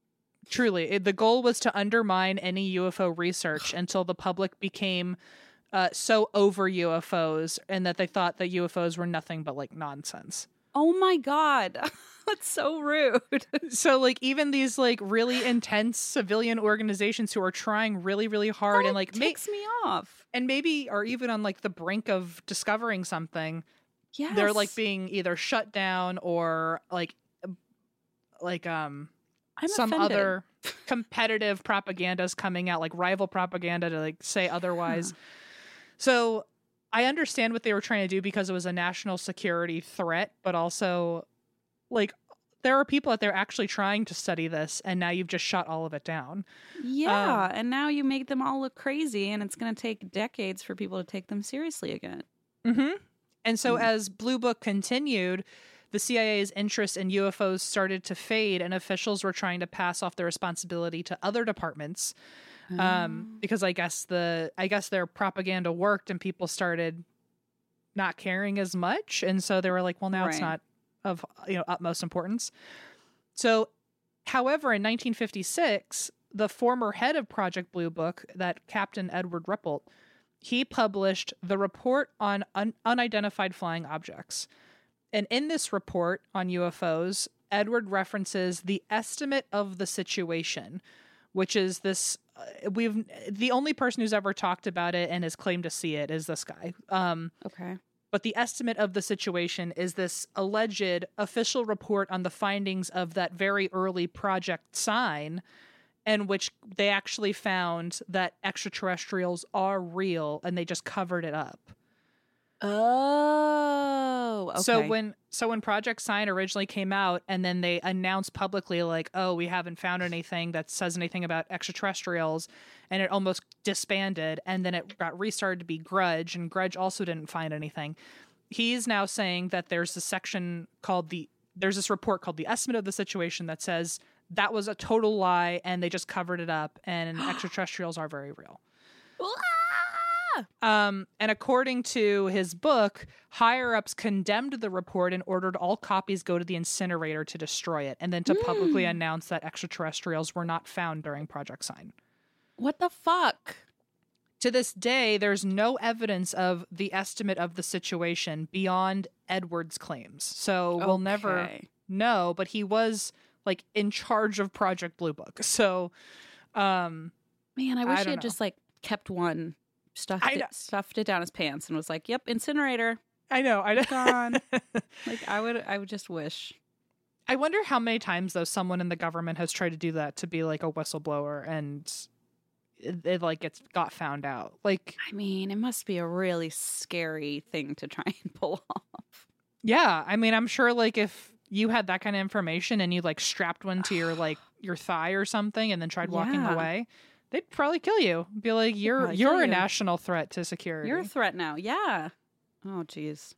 truly. It- the goal was to undermine any UFO research *sighs* until the public became uh, so over UFOs and that they thought that UFOs were nothing but like nonsense. Oh my god. *laughs* That's so rude. *laughs* So like even these like really intense civilian organizations who are trying really really hard and like ma- me off. and maybe are even on like the brink of discovering something Yeah. they're like being either shut down or like like um I'm some offended. other competitive propagandas coming out like rival propaganda to like say otherwise so i understand what they were trying to do because it was a national security threat but also like there are people out there actually trying to study this and now you've just shut all of it down Yeah, Um, and now you make them all look crazy, and it's going to take decades for people to take them seriously again. Mm-hmm. And so, as Blue Book continued, the CIA's interest in UFOs started to fade, and officials were trying to pass off the responsibility to other departments, um, because I guess the I guess their propaganda worked, and people started not caring as much, and so they were like, "Well, now it's not of you know utmost importance." So, however, in 1956, the former head of Project Blue Book, that Captain Edward Ruppelt, he published the report on un- unidentified flying objects. And in this report on UFOs, Edward references the estimate of the situation, which is this. Uh, we've the only person who's ever talked about it and has claimed to see it is this guy. Um, Okay. but the estimate of the situation is this alleged official report on the findings of that very early Project Sign, in which they actually found that extraterrestrials are real and they just covered it up. Oh, okay. So when so when Project Sign originally came out and then they announced publicly like, "Oh, we haven't found anything that says anything about extraterrestrials," and it almost disbanded and then it got restarted to be Grudge and Grudge also didn't find anything. He's now saying that there's a section called the there's this report called the estimate of the situation that says that was a total lie and they just covered it up and *gasps* extraterrestrials are very real. Um, and according to his book, higher ups condemned the report and ordered all copies go to the incinerator to destroy it, and then to publicly announce that extraterrestrials were not found during Project Sign. what the fuck? To this day, there's no evidence of the estimate of the situation beyond Edwards' claims. So we'll never know, but he was like in charge of Project Blue Book. So um Man, I I wish he had know. just like kept one, stuffed it, stuffed it down his pants, and was like, "Yep, incinerator I know, I know. gone." *laughs* like I would, I would just wish. I wonder how many times though someone in the government has tried to do that to be like a whistleblower and it, like it's got found out. Like I mean, it must be a really scary thing to try *laughs* and pull off. yeah, I mean I'm sure like if you had that kind of information and you like strapped one to your like your thigh or something and then tried walking Yeah. away, they'd probably kill you. Be like, you're you're a you. national threat to security. You're a threat now. Yeah. Oh, jeez.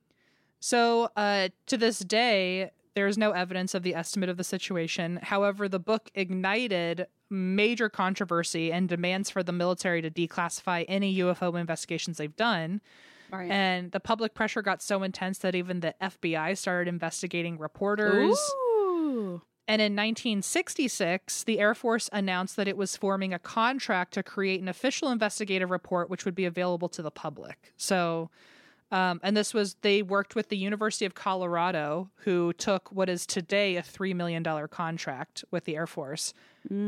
So, uh, to this day, there is no evidence of the estimate of the situation. However, the book ignited major controversy and demands for the military to declassify any UFO investigations they've done. Right. And the public pressure got so intense that even the FBI started investigating reporters. Ooh. And in 1966, the Air Force announced that it was forming a contract to create an official investigative report, which would be available to the public. So, um, and this was, they worked with the University of Colorado, who took what is today a $3 million contract with the Air Force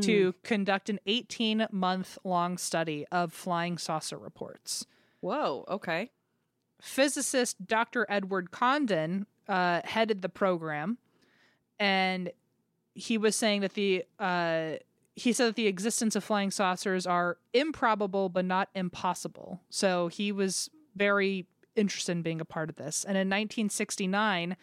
to conduct an 18 month long study of flying saucer reports Whoa. Okay. physicist Dr. Edward Condon uh, headed the program, and he was saying that the uh, he said that the existence of flying saucers are improbable but not impossible. So he was very interested in being a part of this. And in 1969,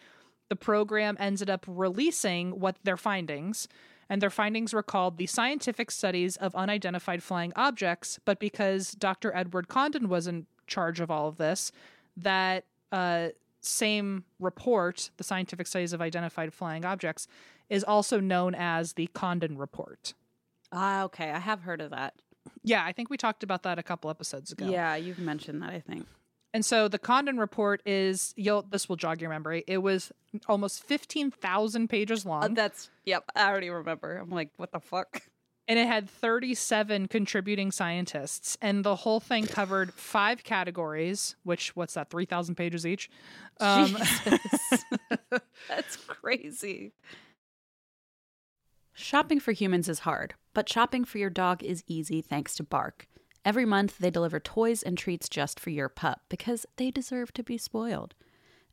the program ended up releasing what their findings. And their findings were called the Scientific Studies of Unidentified Flying Objects. But because Dr. Edward Condon was in charge of all of this, that uh, same report, the Scientific Studies of Identified Flying Objects, is also known as the Condon Report. Ah, okay. I have heard of that. Yeah, I think we talked about that a couple episodes ago. Yeah, you've mentioned that, I think. And so the Condon report is you'll this will jog your memory. It was almost 15,000 pages long Uh, that's, yep. I already remember. I'm like, what the fuck? and it had 37 contributing scientists and the whole thing covered five categories, which what's that 3,000 pages each. Um. *laughs* *laughs* That's crazy. Shopping for humans is hard, but shopping for your dog is easy thanks to Bark. Every month, they deliver toys and treats just for your pup because they deserve to be spoiled.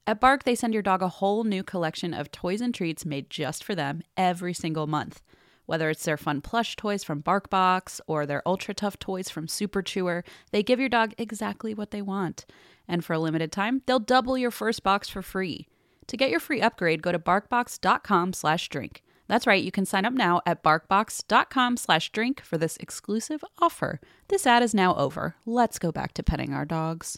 At Bark, they send your dog a whole new collection of toys and treats made just for them every single month. Whether it's their fun plush toys from BarkBox or their ultra tough toys from Super Chewer, they give your dog exactly what they want. And for a limited time, they'll double your first box for free. To get your free upgrade, go to barkbox.com/drink. That's right, you can sign up now at barkbox.com slash drink for this exclusive offer. This ad is now over. Let's go back to petting our dogs.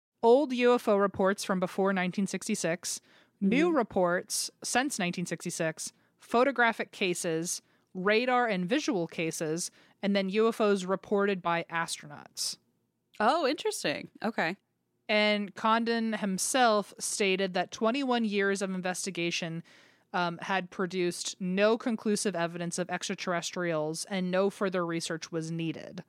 Old UFO reports from before 1966, new reports since 1966, photographic cases, radar and visual cases, and then UFOs reported by astronauts. Oh, interesting. Okay. And Condon himself stated that 21 years of investigation um, had produced no conclusive evidence of extraterrestrials and no further research was needed.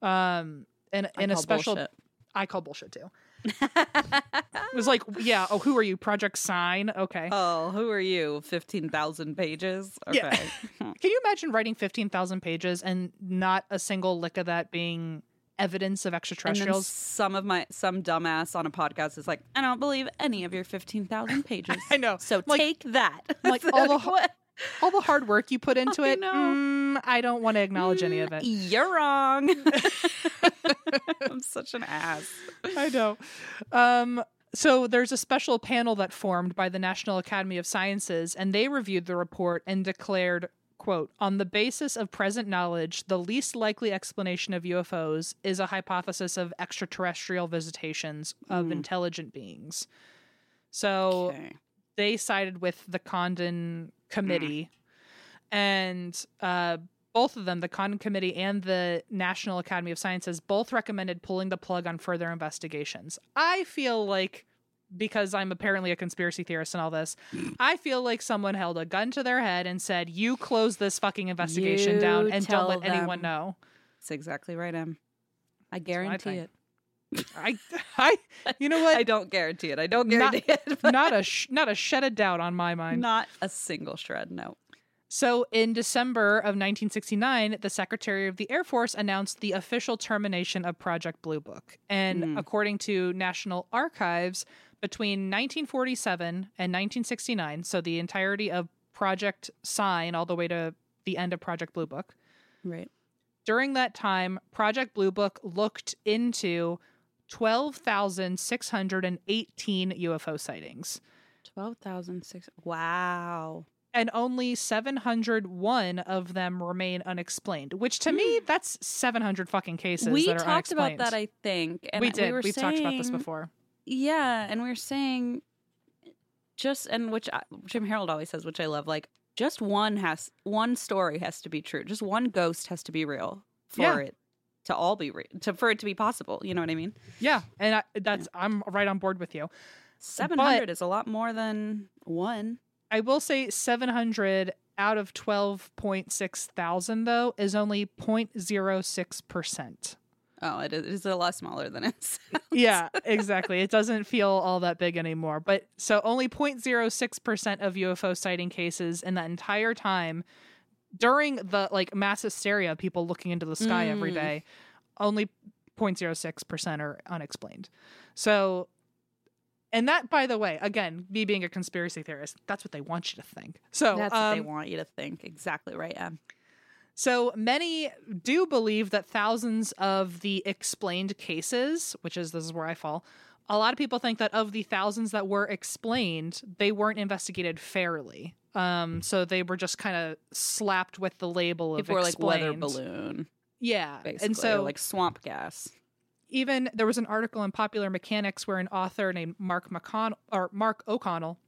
Um, and, I and a special, bullshit. I call bullshit too. It was like, yeah, oh, who are you? Project Sign? Okay. Oh, who are you? 15,000 pages? Okay. Yeah. *laughs* Can you imagine writing 15,000 pages and not a single lick of that being evidence of extraterrestrials? some of my some dumbass on a podcast is like, I don't believe any of your fifteen thousand *laughs* pages. I know. So Like- take that. like *laughs* all the? All the hard work you put into I it. mm, I don't want to acknowledge any of it. You're wrong. *laughs* I'm such an ass. I know. Um, so there's a special panel that formed by the National Academy of Sciences, and they reviewed the report and declared, quote, on the basis of present knowledge, the least likely explanation of UFOs is a hypothesis of extraterrestrial visitations of intelligent beings. So Okay. they sided with the Condon Committee, and uh, both of them, the Condon Committee and the National Academy of Sciences, both recommended pulling the plug on further investigations. I feel like. Because I'm apparently a conspiracy theorist and all this, I feel like someone held a gun to their head and said, "You close this fucking investigation You down and don't let anyone know." That's exactly right, Em. I guarantee think. it. I, I, you know what? I don't guarantee it. I don't Not- guarantee it. but not a, sh- not a shed of doubt on my mind. not a single shred. No. So, in December of 1969, the Secretary of the Air Force announced the official termination of Project Blue Book. And hmm. according to National Archives, between 1947 and 1969, so the entirety of Project Sign all the way to the end of Project Blue Book, Right. during that time, Project Blue Book looked into 12,618 UFO sightings. Twelve thousand six. Wow. and only 701 of them remain unexplained which to me mm. that's 700 fucking cases we that are talked about that, I think. And we did We were we've talked about this before Yeah, and we are saying just and which I, Jim Harold always says, which I love. Like, just one has one story has to be true. Just one ghost has to be real for Yeah. it to all be real. To for it to be possible. You know what I mean? yeah and I, that's i'm right on board with you Seven hundred is a lot more than one. i will say 700 out of 12.6 thousand though is only 0.06 percent Oh, it is, it is a lot smaller than it's. *laughs* yeah exactly it doesn't feel all that big anymore but so only 0.06% of ufo sighting cases in that entire time during the like mass hysteria people looking into the sky every Mm. day only 0.06% are unexplained so and that by the way again me being a conspiracy theorist that's what they want you to think so That's what they um, want you to think. Exactly right. Em. so many do believe that thousands of the explained cases, which is this is where I fall, a lot of people think that of the thousands that were explained, they weren't investigated fairly. Um, so they were just kind of slapped with the label of People were like weather balloon, Yeah, basically, and so like swamp gas. even there was an article in Popular Mechanics where an author named Mark McConnell or Mark O'Connell,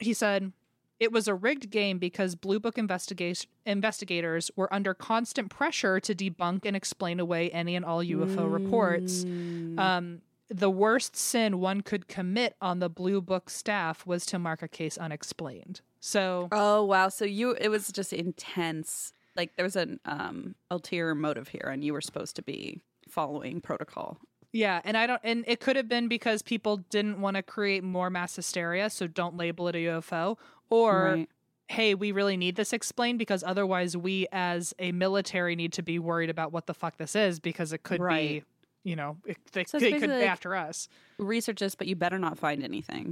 he said it was a rigged game because Blue Book investiga- investigators were under constant pressure to debunk and explain away any and all UFO reports. Um, the worst sin one could commit on the Blue Book staff was to mark a case unexplained. So Oh wow! So you it was just intense. Like there was an um ulterior motive here, and you were supposed to be following protocol. Yeah, and I don't and it could have been because people didn't want to create more mass hysteria, so don't label it a UFO or Right. hey, we really need this explained because otherwise we as a military need to be worried about what the fuck this is because it could Right. be, you know, it, they, So they could be like- after us. Research this, but you better not find anything.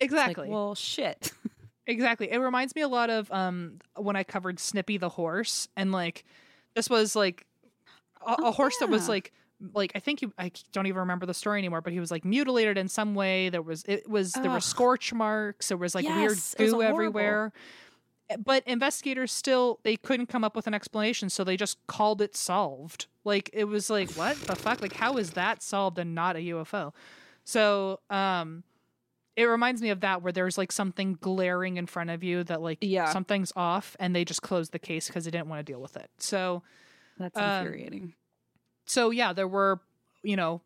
Like, Exactly. well, shit. *laughs* Exactly. It reminds me a lot of um when I covered Snippy the horse and like this was like a, a horse that was like like I think he, I don't even remember the story anymore, but he was like mutilated in some way. There was it was there were scorch marks. There was like Yes, weird goo everywhere. But investigators still they couldn't come up with an explanation, so they just called it solved. Like it was like what the fuck? Like how is that solved and not a UFO? So um it reminds me of that where there's like something glaring in front of you that like Yeah. something's off and they just closed the case because they didn't want to deal with it. So That's Um, infuriating. so yeah, there were, you know,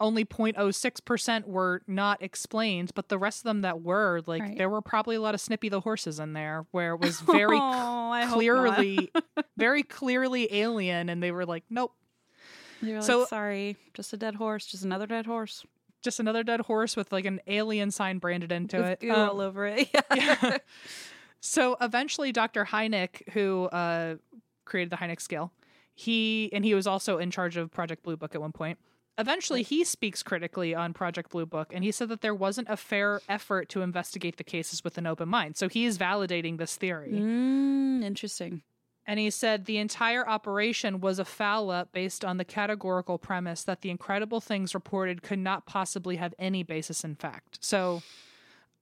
only 0.06% were not explained, but the rest of them that were, like Right. there were probably a lot of Snippy the horses in there where it was *laughs* very oh, clearly *laughs* very clearly alien and they were like, nope, You're like, sorry, just a dead horse, just another dead horse just another dead horse with like an alien sign branded into with it. Um, all over it. *laughs* yeah. So eventually, Dr. Hynek, who uh, created the Hynek scale, he and he was also in charge of Project Blue Book at one point. Eventually, he speaks critically on Project Blue Book, and he said that there wasn't a fair effort to investigate the cases with an open mind. So he is validating this theory. Mm, interesting. And he said the entire operation was a foul up based on the categorical premise that the incredible things reported could not possibly have any basis in fact. So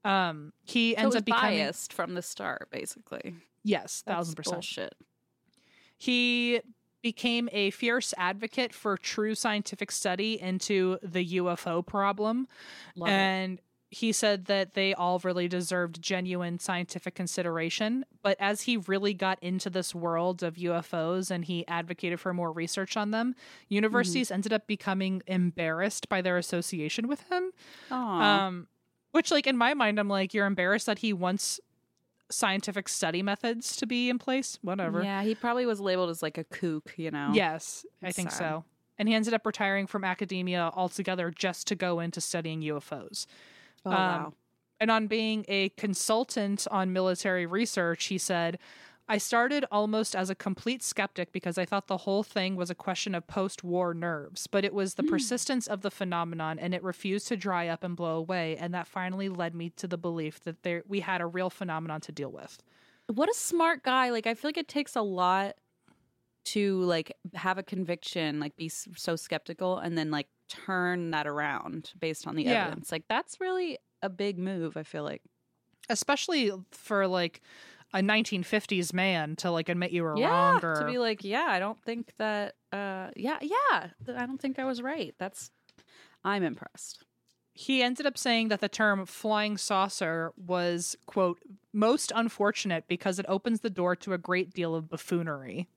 um, he So ends up becoming biased from the start, basically. yes, thousand percent. bullshit. He became a fierce advocate for true scientific study into the UFO problem. Love it. He said that they all really deserved genuine scientific consideration. But as he really got into this world of UFOs and he advocated for more research on them, universities Mm-hmm. ended up becoming embarrassed by their association with him. Um, which, like, in my mind, I'm like, you're embarrassed that he wants scientific study methods to be in place. Whatever. Yeah, he probably was labeled as like a kook, you know? Yes, I think so. And he ended up retiring from academia altogether just to go into studying UFOs. Oh, Um, wow. And on being a consultant on military research, he said, I started almost as a complete skeptic because I thought the whole thing was a question of post war nerves, but it was the persistence of the phenomenon and it refused to dry up and blow away. And that finally led me to the belief that there, we had a real phenomenon to deal with. What a smart guy. Like, I feel like it takes a lot to like have a conviction, like be so skeptical and then like turn that around based on the Yeah. evidence. Like, that's really a big move, I feel like. Especially for like a 1950s man to like admit you were yeah. wrong or To be like, yeah, I don't think that, uh, yeah, yeah, I don't think I was right. That's, I'm impressed. he ended up saying that the term flying saucer was quote most unfortunate because it opens the door to a great deal of buffoonery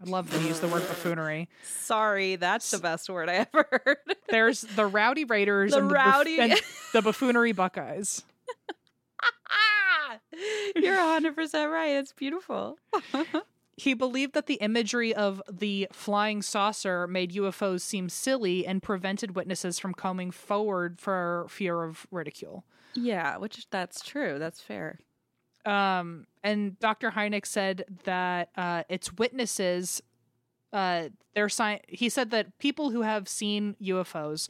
i love to use the word buffoonery Sorry, that's the best word I *laughs* ever heard. there's the rowdy raiders The and, the buff- rowdy- and *laughs* the buffoonery buckeyes *laughs* You're 100% right. It's beautiful. he believed that the imagery of the flying saucer made ufos seem silly and prevented witnesses from coming forward for fear of ridicule Yeah, which that's true. That's fair. Um, and Dr. Hynek said that uh, it's witnesses. Uh, their sci- He said that people who have seen UFOs,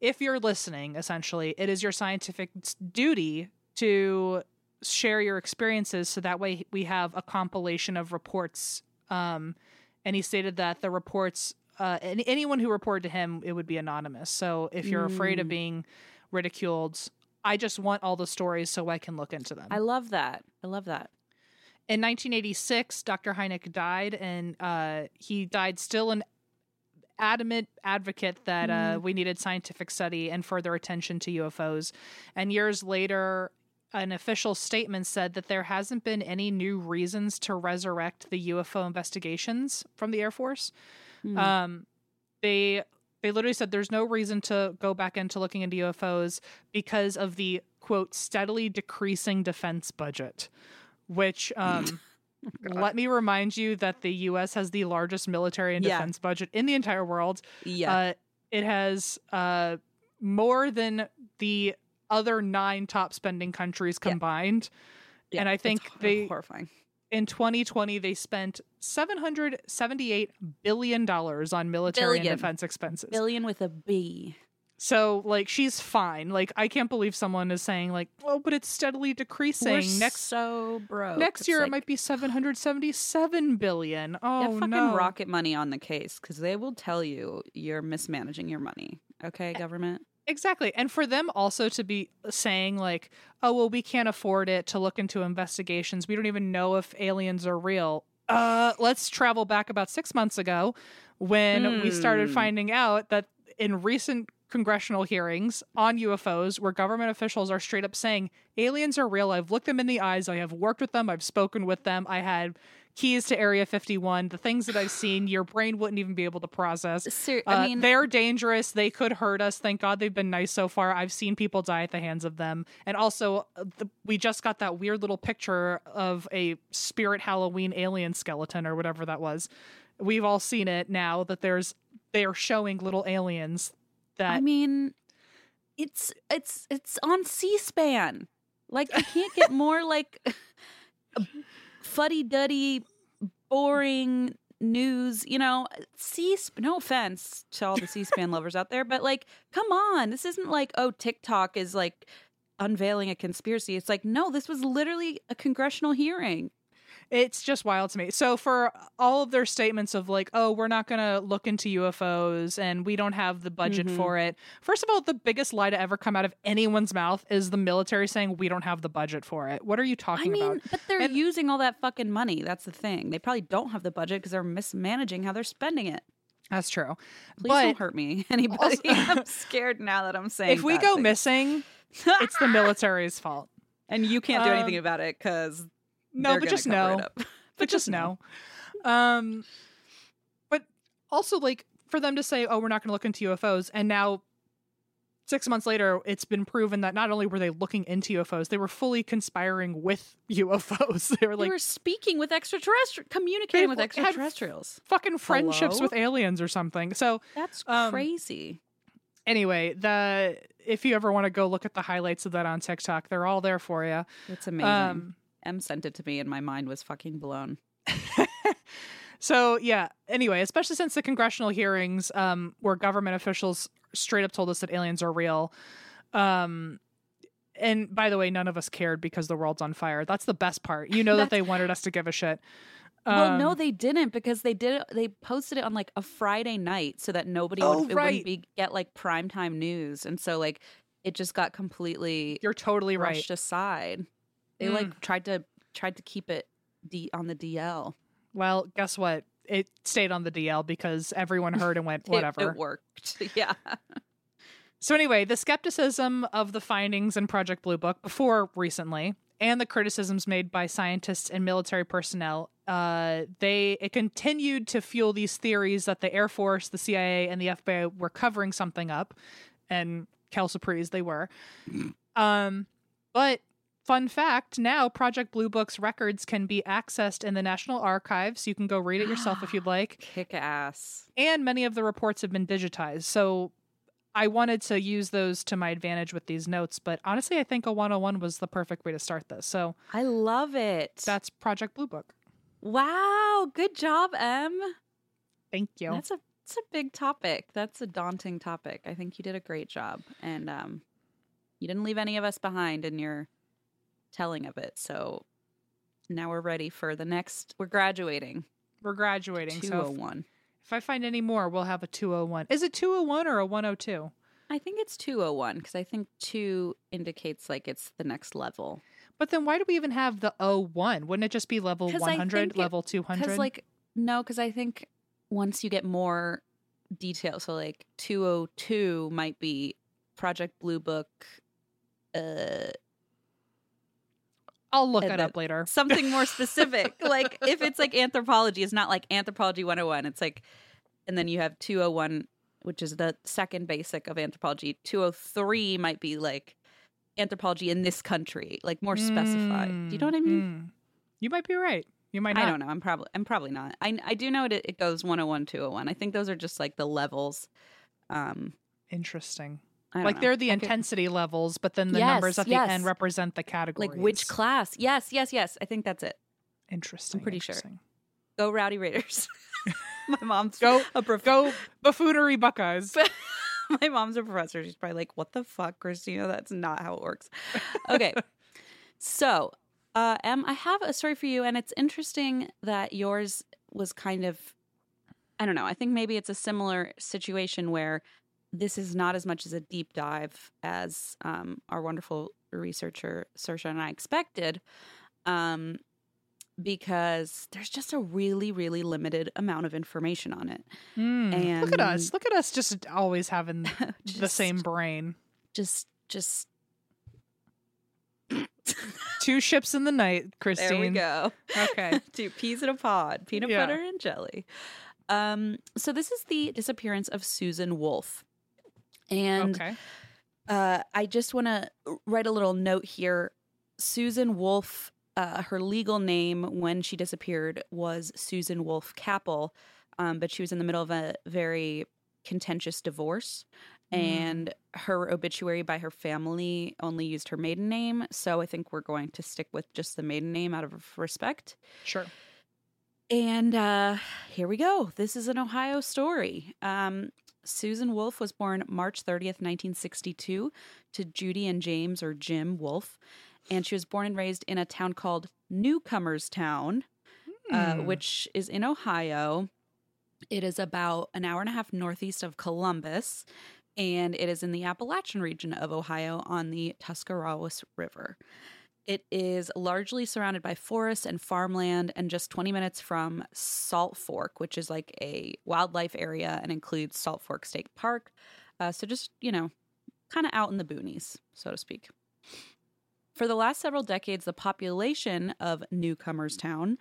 if you're listening, essentially, it is your scientific duty to share your experiences, so that way we have a compilation of reports. Um, and he stated that the reports, uh, any, anyone who reported to him, it would be anonymous. So if you're afraid of being ridiculed, I just want all the stories so I can look into them. I love that. I love that. In 1986, Dr. Hynek died, and uh, he died still an adamant advocate that uh, we needed scientific study and further attention to UFOs. And years later, an official statement said that there hasn't been any new reasons to resurrect the UFO investigations from the Air Force. Um, they they literally said there's no reason to go back into looking into UFOs because of the quote steadily decreasing defense budget, which *laughs* um, let me remind you that the U.S. has the largest military and Yeah. defense budget in the entire world. Yeah. Uh, it has uh, more than the other nine top spending countries combined. Yeah, and I think they horrifying. In 2020 they spent 778 billion dollars on military Billion. and defense expenses. Billion with a B. So like she's fine. Like I can't believe someone is saying like, "Oh, but it's steadily decreasing." We're next so broke. next It's year it might be 777 billion. Oh Get fucking no. rocket money on the case because they will tell you you're mismanaging your money. Okay, government. Exactly. And for them also to be saying, like, oh, well, we can't afford it to look into investigations. We don't even know if aliens are real. Uh, let's travel back about six months ago when we started finding out that in recent congressional hearings on UFOs, where government officials are straight up saying, aliens are real. I've looked them in the eyes. I have worked with them. I've spoken with them. I had keys to Area 51. The things that I've seen, your brain wouldn't even be able to process. Ser- I Uh, mean- they're dangerous. They could hurt us. Thank God they've been nice so far. I've seen people die at the hands of them. And also, uh, the, we just got that weird little picture of a spirit Halloween alien skeleton or whatever that was. We've all seen it now that there's they are showing little aliens that I mean, it's it's it's on C-SPAN. Like I can't get more like *laughs* fuddy duddy, boring news, you know, C no offense to all the C-SPAN *laughs* lovers out there, but like come on, this isn't like oh TikTok is like unveiling a conspiracy. It's like no, this was literally a congressional hearing. It's just wild to me. So for all of their statements of like, oh, we're not going to look into UFOs and we don't have the budget Mhm. for it. First of all, the biggest lie to ever come out of anyone's mouth is the military saying we don't have the budget for it. What are you I talking mean, about? but they're And- using all that fucking money. That's the thing. They probably don't have the budget because they're mismanaging how they're spending it. That's true. Please But don't hurt me, *laughs* anybody. Also- *laughs* I'm scared now that I'm saying. if we go things. missing, it's the *laughs* military's fault. and you can't do anything Um, about it because No, *laughs* but just no. but just no. Um, but also like for them to say, "Oh, we're not going to look into UFOs," and now six months later, it's been proven that not only were they looking into UFOs, they were fully conspiring with *laughs* UFOs. *laughs* they were like They were speaking with extraterrestrials, communicating with extraterrestrials. fucking friendships Hello? with aliens or something. So That's Um, crazy. anyway, the if you ever want to go look at the highlights of that on TikTok, they're all there for you. It's amazing. Um, Em sent it to me, and my mind was fucking blown. *laughs* So yeah. Anyway, especially since the congressional hearings, um, where government officials straight up told us that aliens are real. Um, and by the way, none of us cared because the world's on fire. That's the best part. You know that they *laughs* wanted us to give a shit. well, Um, no, they didn't because they did. They posted it on like a Friday night so that nobody Oh, would it right. wouldn't be get like primetime news, and so like it just got completely You're totally right. aside. They like tried to tried to keep it d on the DL. Well, guess what? It stayed on the DL because everyone heard and went *laughs* whatever. it worked. *laughs* yeah. So anyway, the skepticism of the findings in Project Blue Book before recently, and the criticisms made by scientists and military personnel, uh, they it continued to fuel these theories that the Air Force, the CIA, and the FBI were covering something up, and Calciprese they were. Um, but fun fact: now Project Blue Book's records can be accessed in the National Archives. You can go read it yourself if you'd *gasps* like Kick ass. and many of the reports have been digitized. So I wanted to use those to my advantage with these notes, but honestly, I think a 101 was the perfect way to start this. So I love it. that's Project Blue Book. wow. Good job, Em. Thank you. That's a it's a big topic. That's a daunting topic. I think you did a great job, and um, you didn't leave any of us behind in your telling of it. So now we're ready for the next. We're graduating. We're graduating. Two So oh if, if I find any more, we'll have a 201. Is it 201 or a 102? I think it's two oh one because I think two indicates like it's the next level. But then why do we even have the 01? Wouldn't it just be level 100, think it- level 200? Because like no, because I think once you get more detail, so like two oh two might be Project Blue Book. Uh, I'll look it up later. something more *laughs* specific. like if it's like anthropology, it's not like anthropology 101. It's like, and then you have 201, which is the second basic of anthropology. 203 might be like anthropology in this country, like more specified. Do you know what I mean? Mm. You might be right. You might not. I don't know. I'm probably I'm probably not. I I do know it. It goes 101, 201. I think those are just like the levels. Um, Interesting. I don't Like know. they're the I could- intensity levels, but then the Yes, numbers at yes. the end represent the categories. like which class? Yes, yes, yes. I think that's it. Interesting. I'm pretty sure. Go Rowdy Raiders. *laughs* My mom's Go a prof- go buffoonery Buckeyes. *laughs* My mom's a professor. She's probably like, "What the fuck, Christina? That's not how it works." Okay, *laughs* so uh, Em, I have a story for you, and it's interesting that yours was kind of, I don't know. I think maybe it's a similar situation where this is not as much as a deep dive as um, our wonderful researcher Saoirse and I expected. Um, because there's just a really, really limited amount of information on it. Mm, And look at us. Look at us just always having *laughs* the same brain. Just, just *laughs* Two ships in the night, Christine. *laughs* there we go. Okay. Two peas in a pod, peanut Yeah. butter and jelly. Um, so this is the disappearance of Susan Wolff, and okay. uh, I just want to write a little note here. Susan Wolff, uh, her legal name when she disappeared was Susan Wolff Capel, um, but she was in the middle of a very contentious divorce. And her obituary by her family only used her maiden name. So I think we're going to stick with just the maiden name out of respect. Sure. And uh, here we go. This is an Ohio story. Um, Susan Wolff was born March 30th, 1962, to Judy and James, or Jim Wolff. And she was born and raised in a town called Newcomerstown, uh, Hmm. which is in Ohio. It is about an hour and a half northeast of Columbus, and it is in the Appalachian region of Ohio on the Tuscarawas River. It is largely surrounded by forests and farmland, and just 20 minutes from Salt Fork, which is like a wildlife area and includes Salt Fork State Park. Uh, so, just, you know, kind of out in the boonies, so to speak. For the last several decades, the population of Newcomerstown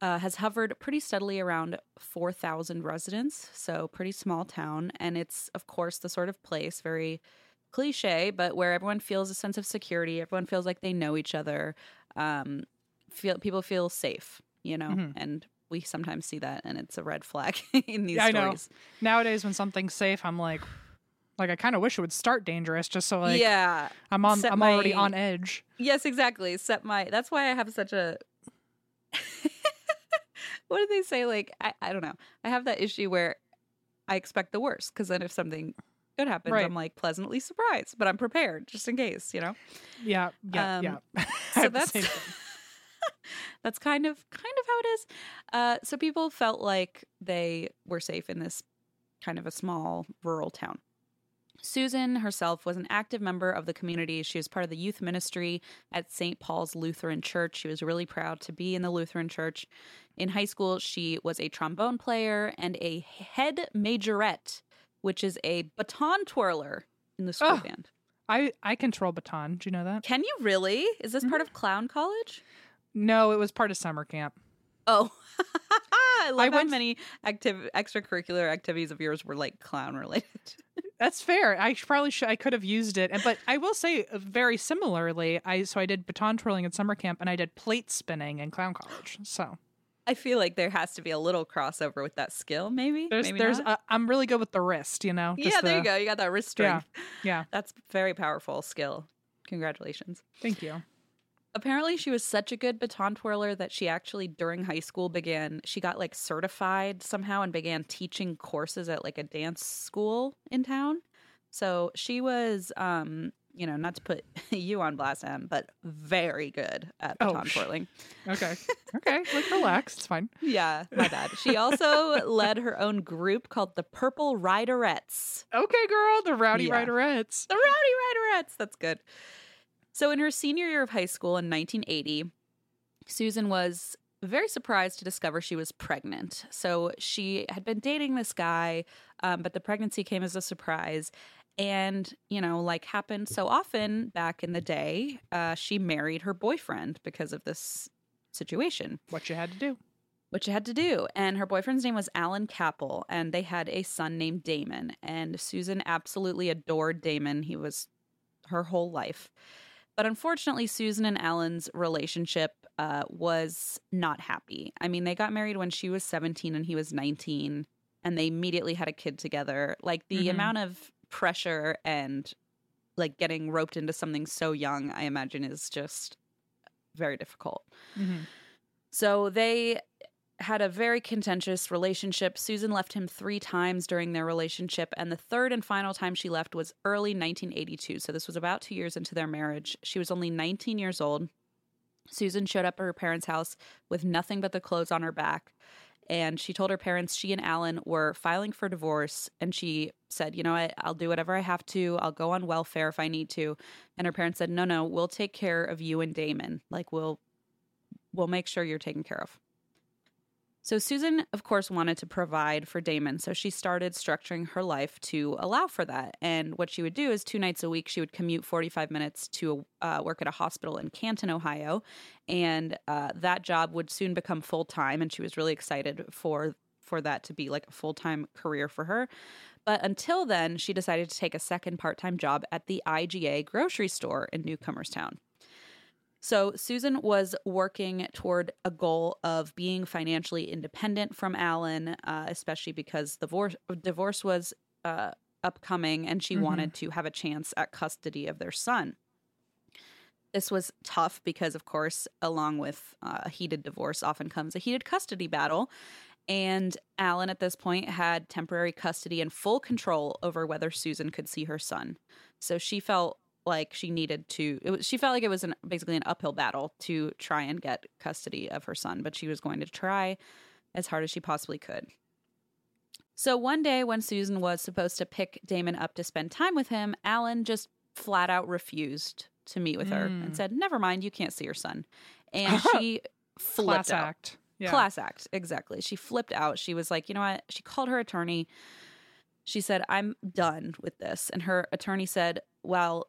uh, has hovered pretty steadily around 4,000 residents, so pretty small town. And it's, of course, the sort of place, very cliche, but where everyone feels a sense of security, everyone feels like they know each other, um, feel people feel safe, you know, Mhm. and we sometimes see that, and it's a red flag *laughs* in these Yeah, I know. stories. Nowadays, when something's safe, I'm like, like I kind of wish it would start dangerous, just so like yeah, I'm on, set I'm already on edge. Yes, exactly. Set my. That's why I have such a. *laughs* what do they say? Like I, I don't know. I have that issue where I expect the worst because then if something good happens, Right. I'm like pleasantly surprised, but I'm prepared just in case. You know. Yeah, yeah, Um, yeah. *laughs* So that's *laughs* that's kind of kind of how it is. Uh, so people felt like they were safe in this kind of a small rural town. Susan herself was an active member of the community. She was part of the youth ministry at St. Paul's Lutheran Church. She was really proud to be in the Lutheran Church. In high school, she was a trombone player and a head majorette, which is a baton twirler in the school Oh. band. I I control baton. Do you know that? Can you really? Is this part of clown college? No, it was part of summer camp. Oh, *laughs* I love I how went- many active extracurricular activities of yours were like clown related. *laughs* That's fair. I probably should. I could have used it, and but I will say uh, very similarly. I so I did baton twirling at summer camp, and I did plate spinning in clown college. So I feel like there has to be a little crossover with that skill. Maybe there's maybe there's not? uh, I'm really good with the wrist. You know. yeah. There you go. You got that wrist Yeah, strength. yeah. *laughs* That's very powerful skill. Congratulations. Thank you. Apparently, she was such a good baton twirler that she actually, during high school, began, she got like certified somehow and began teaching courses at like a dance school in town. So she was, um, you know, not to put *laughs* you on blast, Em, but very good at Oh, sh- twirling. Okay. *laughs* Okay. like relax. It's fine. Yeah, my bad. She also *laughs* led her own group called the Purple Riderettes. Okay, girl. The rowdy Yeah. riderettes. The Rowdy Riderettes. That's good. So, in her senior year of high school in 1980, Susan was very surprised to discover she was pregnant. So, she had been dating this guy, um, but the pregnancy came as a surprise. And, you know, like happened so often back in the day, uh, she married her boyfriend because of this situation What you had to do. what you had to do. And her boyfriend's name was Alan Capel, and they had a son named Damon. And Susan absolutely adored Damon. He was her whole life. But unfortunately, Susan and Alan's relationship uh, was not happy. I mean, they got married when she was 17 and he was 19, and they immediately had a kid together. Like the Mhm. amount of pressure and like getting roped into something so young, I imagine, is just very difficult. Mhm. So they had a very contentious relationship. Susan left him three times during their relationship, and the third and final time she left was early 1982. So this was about two years into their marriage. She was only 19 years old. Susan showed up at her parents' house with nothing but the clothes on her back. And she told her parents she and Alan were filing for divorce. And she said, You know what? I'll do whatever I have to. I'll go on welfare if I need to. And her parents said, No, no, we'll take care of you and Damon. Like, we'll we'll make sure you're taken care of. So Susan, of course, wanted to provide for Damon, so she started structuring her life to allow for that. And what she would do is two nights a week, she would commute 45 minutes to uh, work at a hospital in Canton, Ohio, and uh, that job would soon become full time. And she was really excited for for that to be like a full time career for her. But until then, she decided to take a second part time job at the IGA grocery store in Newcomerstown. So Susan was working toward a goal of being financially independent from Alan, uh, especially because the divorce, divorce was uh, upcoming and she wanted to have a chance at custody of their son. this was tough because, of course, along with uh, a heated divorce often comes a heated custody battle. And Alan, at this point, had temporary custody and full control over whether Susan could see her son. So she felt like she needed to, it was, she felt like it was an, basically an uphill battle to try and get custody of her son, but she was going to try as hard as she possibly could. So one day when Susan was supposed to pick Damon up to spend time with him, Alan just flat out refused to meet with her and hmm. said, "Never mind, you can't see your son." And *laughs* she flipped Class out. act. Yeah. Class act, exactly. She flipped out. She was like, "You know what?" She called her attorney. She said, "I'm done with this." And her attorney said, "Well,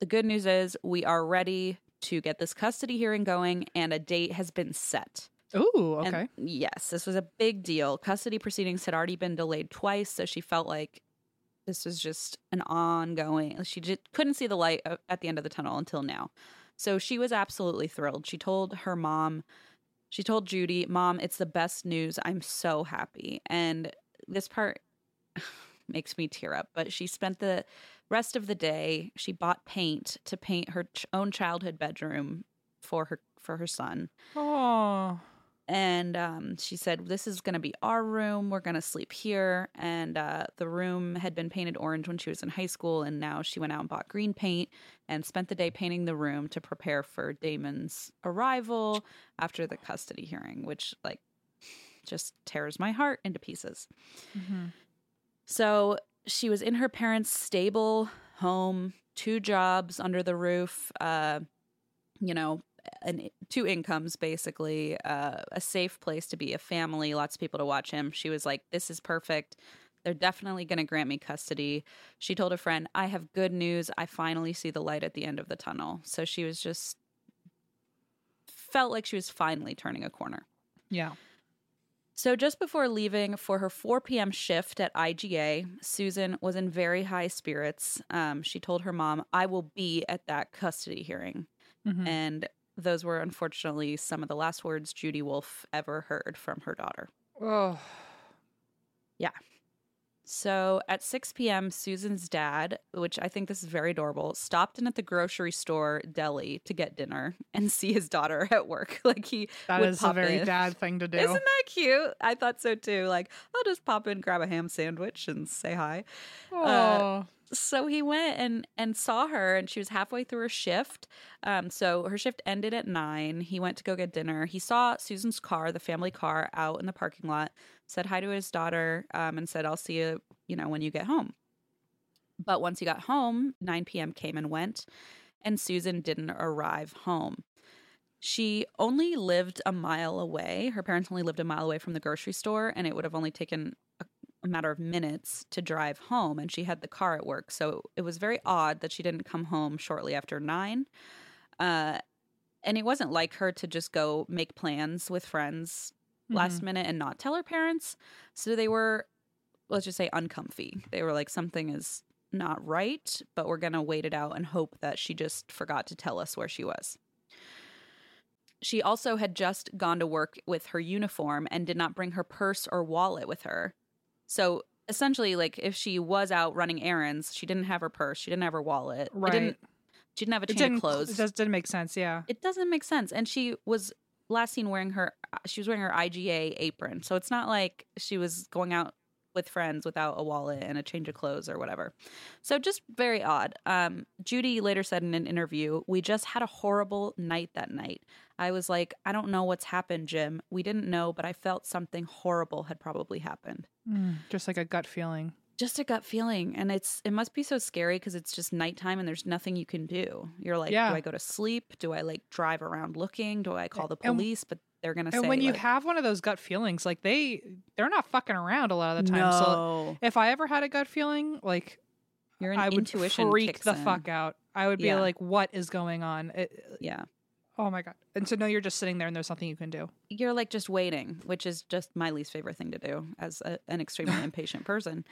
the good news is we are ready to get this custody hearing going and a date has been set." Ooh, And okay. yes, this was a big deal. Custody proceedings had already been delayed twice, so she felt like this was just an ongoing. She just couldn't see the light uh, at the end of the tunnel until now. So she was absolutely thrilled. She told her mom, she told Judy, "Mom, it's the best news. I'm so happy." And this part *sighs* makes me tear up, but she spent the rest of the day, she bought paint to paint her ch- own childhood bedroom for her for her son. Oh, and um, she said this is going to be our room. We're going to sleep here. And uh, the room had been painted orange when she was in high school and now she went out and bought green paint and spent the day painting the room to prepare for damon's arrival after the custody hearing which like just tears my heart into pieces. So she was in her parents stable home two jobs under the roof uh, you know an, two incomes basically uh, a safe place to be a family lots of people to watch him. She was like this is perfect. They're definitely going to grant me custody. She told a friend i have good news. I finally see the light at the end of the tunnel. So she was just felt like she was finally turning a corner. Yeah. So, just before leaving for her 4 p.m. shift at IGA, Susan was in very high spirits. Um, she told her mom, I will be at that custody hearing. And those were unfortunately some of the last words Judy Wolff ever heard from her daughter. Oh, Yeah. So at 6 p.m., Susan's dad, which I think this is very adorable, stopped in at the grocery store deli to get dinner *laughs* and see his daughter *laughs* at work. *laughs* Like he that is a very in. dad thing to do. Isn't that cute? I thought so too. Like, I'll just pop in, grab a ham sandwich, and say hi. oh, So he went and and saw her, and she was halfway through her shift. Um, so her shift ended at nine. He went to go get dinner. He saw Susan's car, the family car, out in the parking lot. Said hi to his daughter, um, and said, "I'll see you, you know, when you get home." But once he got home, 9 p.m. came and went, and Susan didn't arrive home. She only lived a mile away. Her parents only lived a mile away from the grocery store, and it would have only taken a, a matter of minutes to drive home. And she had the car at work. So it was very odd that she didn't come home shortly after nine. Uh, and it wasn't like her to just go make plans with friends last minute and not tell her parents. So they were, let's just say, uncomfy. They were like, something is not right, but we're going to wait it out and hope that she just forgot to tell us where she was. She also had just gone to work with her uniform and did not bring her purse or wallet with her. So essentially, like if she was out running errands, she didn't have her purse, she didn't have her wallet, it Right. didn't, she didn't have a chain of clothes. It just didn't make sense. Yeah. It doesn't make sense. And she was last seen wearing her uh, she was wearing her IGA apron. So it's not like she was going out with friends without a wallet and a change of clothes or whatever. So just very odd. Um, Judy later said in an interview, "We just had a horrible night that night. I was like, I don't know what's happened, Jim. We didn't know, but I felt something horrible had probably happened." Just like a gut feeling. Just a gut feeling, and it's it must be so scary because it's just nighttime and there's nothing you can do. You're like, Yeah. do I go to sleep? Do I like drive around looking? Do I call the And- police? but they're gonna And say, when you like, have one of those gut feelings, like they they're not fucking around a lot of the time. So if I ever had a gut feeling, like your I would intuition freak the in. fuck out. I would be Yeah. like, "What is going on?" It- Yeah, oh my god! And so no, you're just sitting there, and there's nothing you can do. you're like just waiting, which is just my least favorite thing to do as a, an extremely *laughs* impatient person.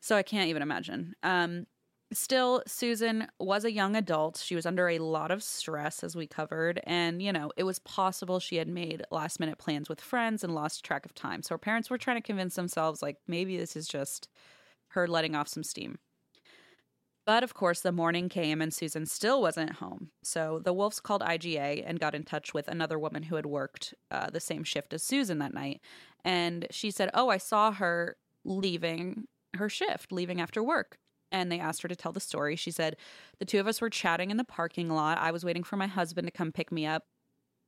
So I can't even imagine. Um, still, Susan was a young adult. She was under a lot of stress, as we covered. And, you know, it was possible she had made last minute plans with friends and lost track of time. So her parents were trying to convince themselves, like, maybe this is just her letting off some steam. But of course, the morning came and Susan still wasn't home. So the Wolves called IGA and got in touch with another woman who had worked uh, the same shift as Susan that night. And she said, Oh, I saw her leaving her shift, leaving after work. And they asked her to tell the story. She said, The two of us were chatting in the parking lot. I was waiting for my husband to come pick me up.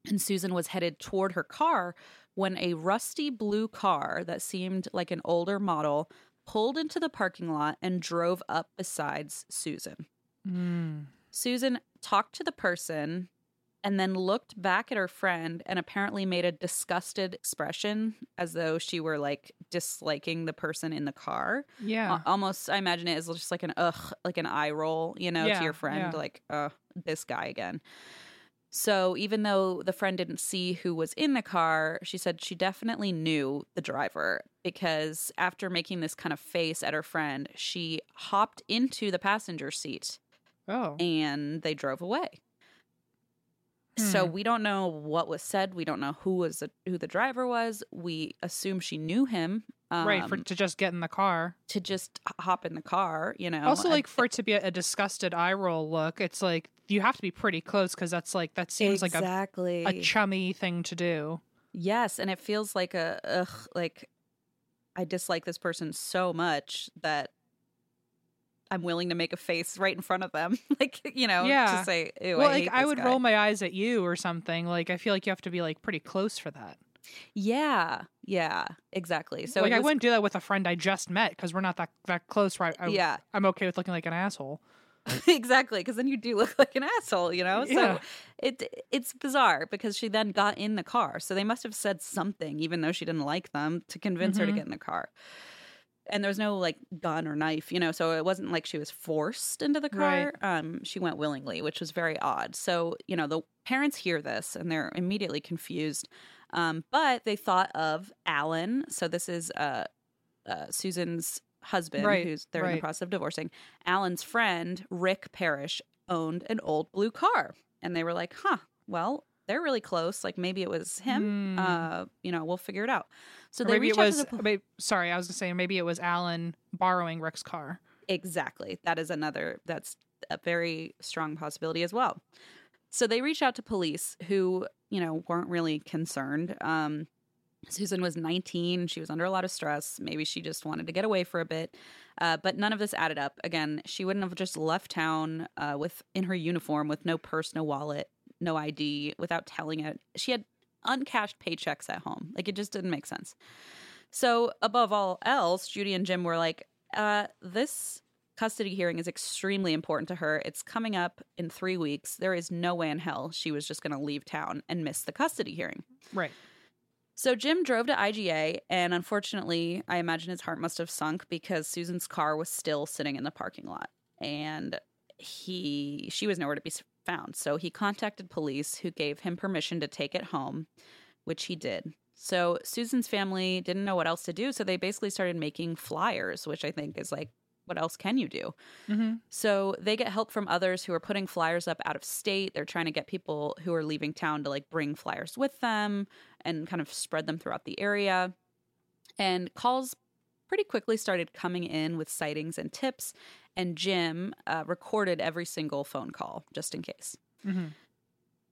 And Susan was headed toward her car when a rusty blue car that seemed like an older model pulled into the parking lot and drove up besides Susan. Mm. Susan talked to the person and then looked back at her friend and apparently made a disgusted expression as though she were like disliking the person in the car. Yeah. Al- Almost, I imagine it as just like an ugh, like an eye roll, you know, Yeah, to your friend, yeah. like, uh, this guy again. So even though the friend didn't see who was in the car, she said she definitely knew the driver because after making this kind of face at her friend, she hopped into the passenger seat Oh. and they drove away. So Hmm. we don't know what was said. We don't know who was the, who the driver was. We assume she knew him. Um, right. For to just get in the car. to just hop in the car, you know. also, like for it to be a, a disgusted eye roll look, it's like you have to be pretty close because that's like that seems exactly like a, a chummy thing to do. Yes, and it feels like a ugh, like I dislike this person so much that I'm willing to make a face right in front of them, *laughs* like you know, Yeah. to say, well, I like I would guy." roll my eyes at you or something. Like I feel like you have to be like pretty close for that. Yeah, yeah, exactly. So like it I wouldn't do that with a friend I just met because we're not that that close. Right? I, Yeah. I'm okay with looking like an asshole. *laughs* exactly because then you do look *laughs* like an asshole, you know. Yeah. So it it's bizarre because she then got in the car, so they must have said something, even though she didn't like them, to convince her to Mhm. get in the car. And there was no like gun or knife, you know, so it wasn't like she was forced into the car. Um, she went willingly, which was very odd. So you know, the parents hear this and they're immediately confused. Um, but they thought of Alan. So this is uh, uh, Susan's husband, Right, who's they're in the process of divorcing. Alan's friend, Rick Parrish, owned an old blue car. And they were like, huh, well, they're really close. Like maybe it was him. Hmm. Uh, you know, we'll figure it out. So Or they maybe reached it out was. to the pol- maybe, sorry, I was gonna say maybe it was Alan borrowing Rick's car. Exactly. That is another, that's a very strong possibility as well. So they reached out to police who, you know, weren't really concerned. Um, Susan was 19. She was under a lot of stress. Maybe she just wanted to get away for a bit. Uh, but none of this added up. Again, she wouldn't have just left town uh, with in her uniform with no purse, no wallet, no ID, without telling it. She had uncashed paychecks at home. Like it just didn't make sense. So, above all else, Judy and Jim were like, uh, this custody hearing is extremely important to her. It's coming up in three weeks. There is no way in hell she was just going to leave town and miss the custody hearing. Right. So Jim drove to IGA, and unfortunately, I imagine his heart must have sunk because Susan's car was still sitting in the parking lot, and he she was nowhere to be found. So he contacted police, who gave him permission to take it home, which he did. So Susan's family didn't know what else to do, so they basically started making flyers, which I think is like, what else can you do? Mm-hmm. So they get help from others who are putting flyers up out of state. They're trying to get people who are leaving town to like bring flyers with them and kind of spread them throughout the area. And calls pretty quickly started coming in with sightings and tips. And Jim uh, recorded every single phone call just in case. Mm-hmm.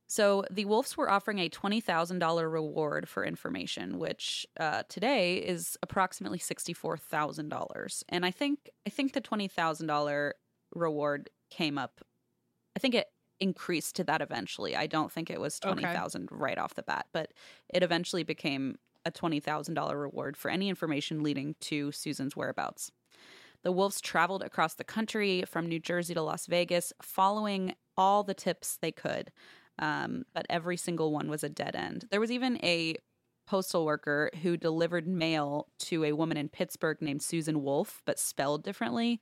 So the Wolves were offering a twenty thousand dollar reward for information, which uh, today is approximately sixty four thousand dollars. And I think I think the twenty thousand dollar reward came up. I think it increased to that eventually. I don't think it was Okay. twenty thousand right off the bat, but it eventually became a twenty thousand dollar reward for any information leading to Susan's whereabouts. The Wolves traveled across the country from New Jersey to Las Vegas, following all the tips they could. Um, but every single one was a dead end. There was even a postal worker who delivered mail to a woman in Pittsburgh named Susan Wolf, but spelled differently.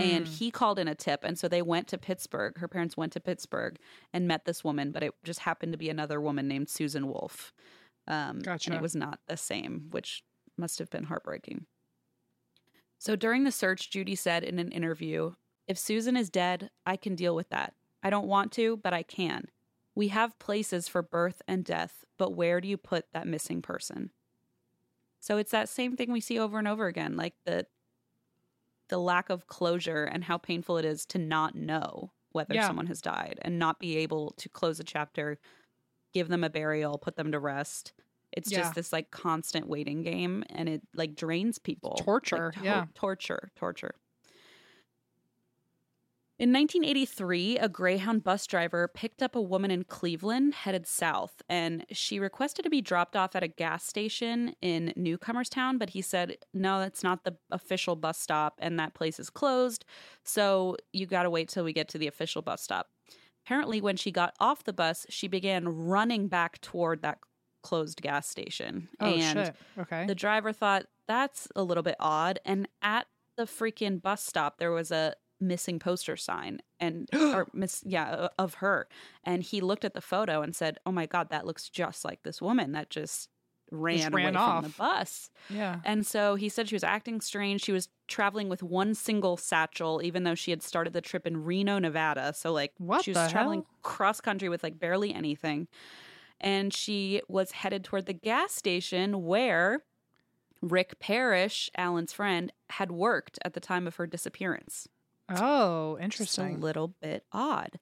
And he called in a tip. And so they went to Pittsburgh. Her parents went to Pittsburgh and met this woman, but it just happened to be another woman named Susan Wolf. Um, Gotcha. And it was not the same, which must have been heartbreaking. So during the search, Judy said in an interview, If Susan is dead, I can deal with that. I don't want to, but I can. We have places for birth and death, but where do you put that missing person? So it's that same thing we see over and over again. Like the the lack of closure and how painful it is to not know whether Yeah. someone has died and not be able to close a chapter, give them a burial, put them to rest. It's Yeah. just this like constant waiting game and it like drains people. Torture, Like, yeah. Torture, torture. In 1983, a Greyhound bus driver picked up a woman in Cleveland headed south, and she requested to be dropped off at a gas station in Newcomerstown. But he said, No, that's not the official bus stop, and that place is closed. So you got to wait till we get to the official bus stop. Apparently, when she got off the bus, she began running back toward that closed gas station. Oh and shit. Okay. the driver thought that's a little bit odd. And at the freaking bus stop, there was a missing poster sign and *gasps* or miss yeah of her and he looked at the photo and said oh my god that looks just like this woman that just ran, ran away off. from the bus yeah. and so he said she was acting strange she was traveling with one single satchel even though she had started the trip in reno nevada so like What she was traveling hell? cross country with like barely anything and she was headed toward the gas station where Rick Parrish, Alan's friend, had worked at the time of her disappearance. Oh, Just a interesting. little bit odd.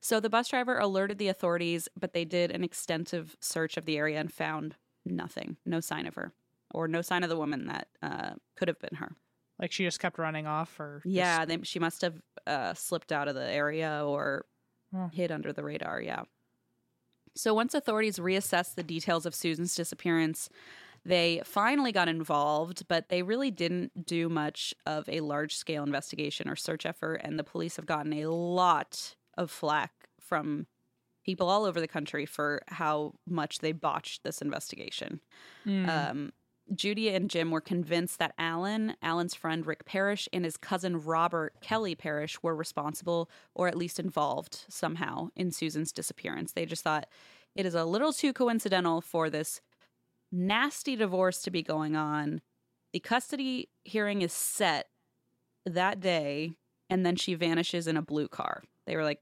So the bus driver alerted the authorities, but they did an extensive search of the area and found nothing, no sign of her, or no sign of the woman that uh, could have been her. Like she just kept running off, or just- Yeah, they, she must have uh, slipped out of the area or Oh. hid under the radar. Yeah. So once authorities reassessed the details of Susan's disappearance, they finally got involved, but they really didn't do much of a large scale investigation or search effort. And the police have gotten a lot of flack from people all over the country for how much they botched this investigation. Um, Judy and Jim were convinced that Alan, Alan's friend Rick Parrish, and his cousin Robert Kelly Parrish were responsible or at least involved somehow in Susan's disappearance. They just thought it is a little too coincidental for this nasty divorce to be going on. The custody hearing is set that day, and then she vanishes in a blue car. They were like,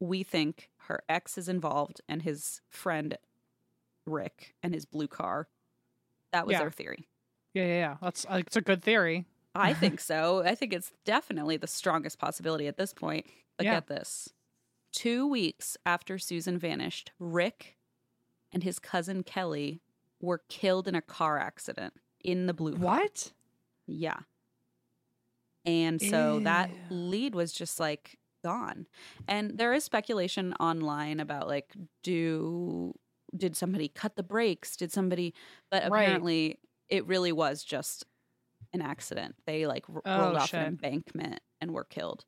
We think her ex is involved and his friend Rick and his blue car. That was Yeah. their theory. yeah, yeah, yeah. That's uh, it's a good theory. I *laughs* think so. I think it's definitely the strongest possibility at this point. But Yeah. get this. Two weeks after Susan vanished, Rick and his cousin Kelly were killed in a car accident in the blue car. What? Yeah. And so that lead was just like gone. And there is speculation online about like do did somebody cut the brakes? Did somebody but Right. apparently it really was just an accident. They like r- Oh, rolled off shit. an embankment and were killed.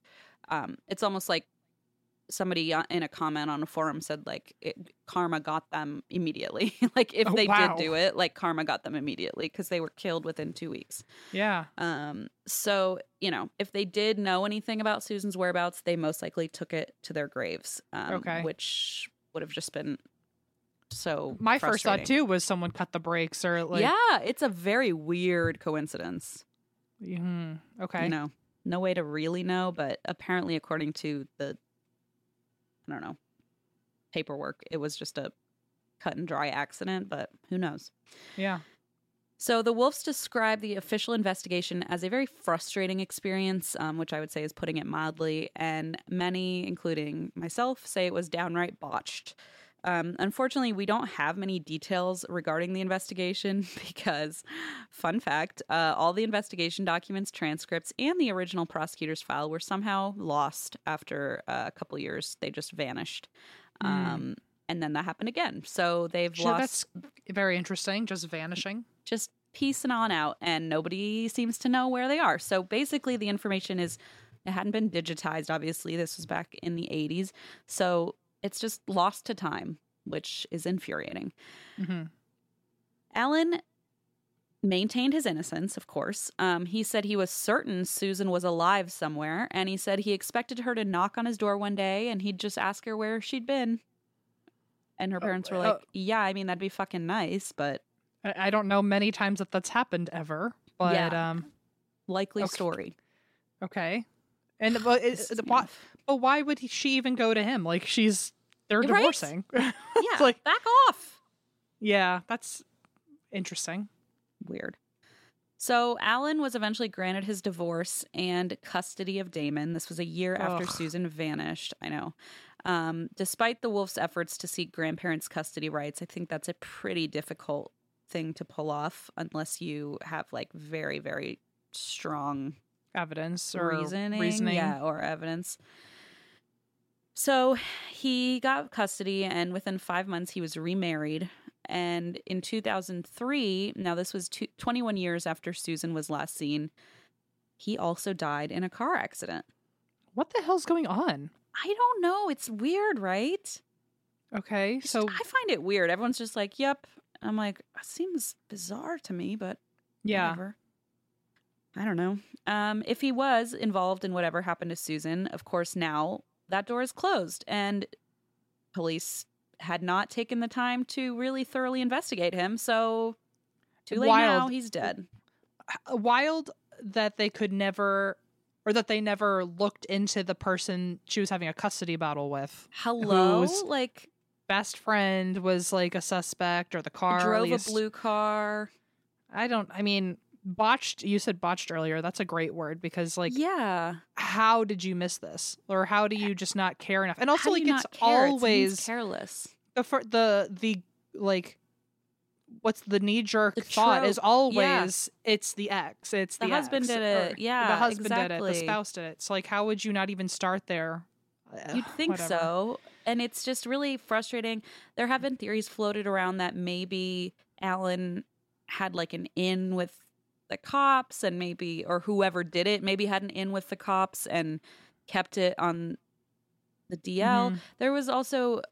Um it's almost like somebody in a comment on a forum said like it, karma got them immediately. *laughs* like if Oh, they wow. did do it, like karma got them immediately because they were killed within 2 weeks. Yeah. Um, so, you know, if they did know anything about Susan's whereabouts, they most likely took it to their graves, um, Okay. which would have just been so. My first thought too was someone cut the brakes or like. yeah, it's a very weird coincidence. Hmm, okay. You know, no way to really know, but apparently, according to the, I don't know, paperwork, it was just a cut and dry accident, but who knows? Yeah. So the Wolves describe the official investigation as a very frustrating experience, um, which I would say is putting it mildly. And many, including myself, say it was downright botched. Um, unfortunately, we don't have many details regarding the investigation *laughs* because, fun fact, uh, all the investigation documents, transcripts, and the original prosecutor's file were somehow lost after uh, a couple years. They just vanished. Um, and then that happened again. So they've Sure, lost that's very interesting. Just vanishing. just piecing on out and nobody seems to know where they are. So basically the information is it hadn't been digitized obviously. This was back in the 80s. So it's just lost to time, which is infuriating. Alan maintained his innocence, of course. Um, he said he was certain Susan was alive somewhere, and he said he expected her to knock on his door one day and he'd just ask her where she'd been. And her parents were like, uh, Yeah, I mean, that'd be fucking nice, but I, I don't know many times that that's happened ever, but Yeah. um, likely Okay. story. okay. And but it, This- But why would he, she even go to him? Like she's they're Right? divorcing. *laughs* Yeah, like back off. yeah, that's interesting. Weird. So Alan was eventually granted his divorce and custody of Damon. This was a year after Ugh. Susan vanished. I know. Um, despite the Wolff's efforts to seek grandparents' custody rights, I think that's a pretty difficult thing to pull off unless you have like very, very strong Evidence or reasoning, reasoning. yeah, or evidence. So he got custody, and within five months, he was remarried. And in 2003, now this was two, 21 years after Susan was last seen, he also died in a car accident. What the hell's going on? I don't know. It's weird, right? Okay, so I find it weird. Everyone's just like, yep. I'm like, seems bizarre to me, but yeah, Whatever. I don't know. Um, if he was involved in whatever happened to Susan, of course, now that door is closed and police had not taken the time to really thoroughly investigate him. So, too late now, Wild. he's dead. wild that they could never, or that they never looked into the person she was having a custody battle with. Hello? Like, Best friend was like a suspect, or the car drove a least. blue car. I don't. I mean, botched. You said botched earlier. That's a great word because, like, yeah. how did you miss this, or how do you just not care enough? And also, like, it's not care? It always careless. the the the like. What's the knee jerk thought is always it's the ex, it's the, The husband ex, did it. Yeah, the husband did it, the spouse did it. So like, how would you not even start there? You'd think whatever. so. And it's just really frustrating. There have been theories floated around that maybe Alan had like an in with the cops and maybe, or whoever did it, maybe had an in with the cops and kept it on the DL. Mhm. There was also,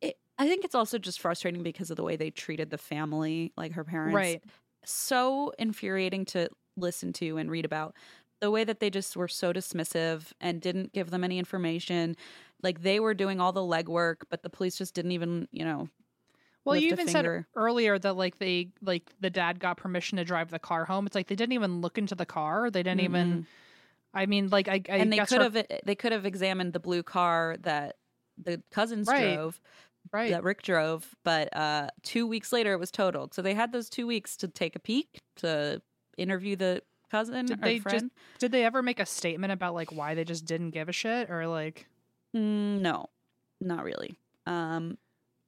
it, I think it's also just frustrating because of the way they treated the family, like her parents Right. so infuriating to listen to and read about the way that they just were so dismissive and didn't give them any information like they were doing all the legwork but the police just didn't even you know Well, you even said earlier that like they like the dad got permission to drive the car home. It's like they didn't even look into the car. They didn't even. I mean, like I, I and they could her- have they could have examined the blue car that the cousins Right. drove right. that Rick drove but uh 2 weeks later it was totaled so they had those 2 weeks to take a peek to interview the cousin Did they just did they ever make a statement about like why they just didn't give a shit or like Mm, no, not really. Um,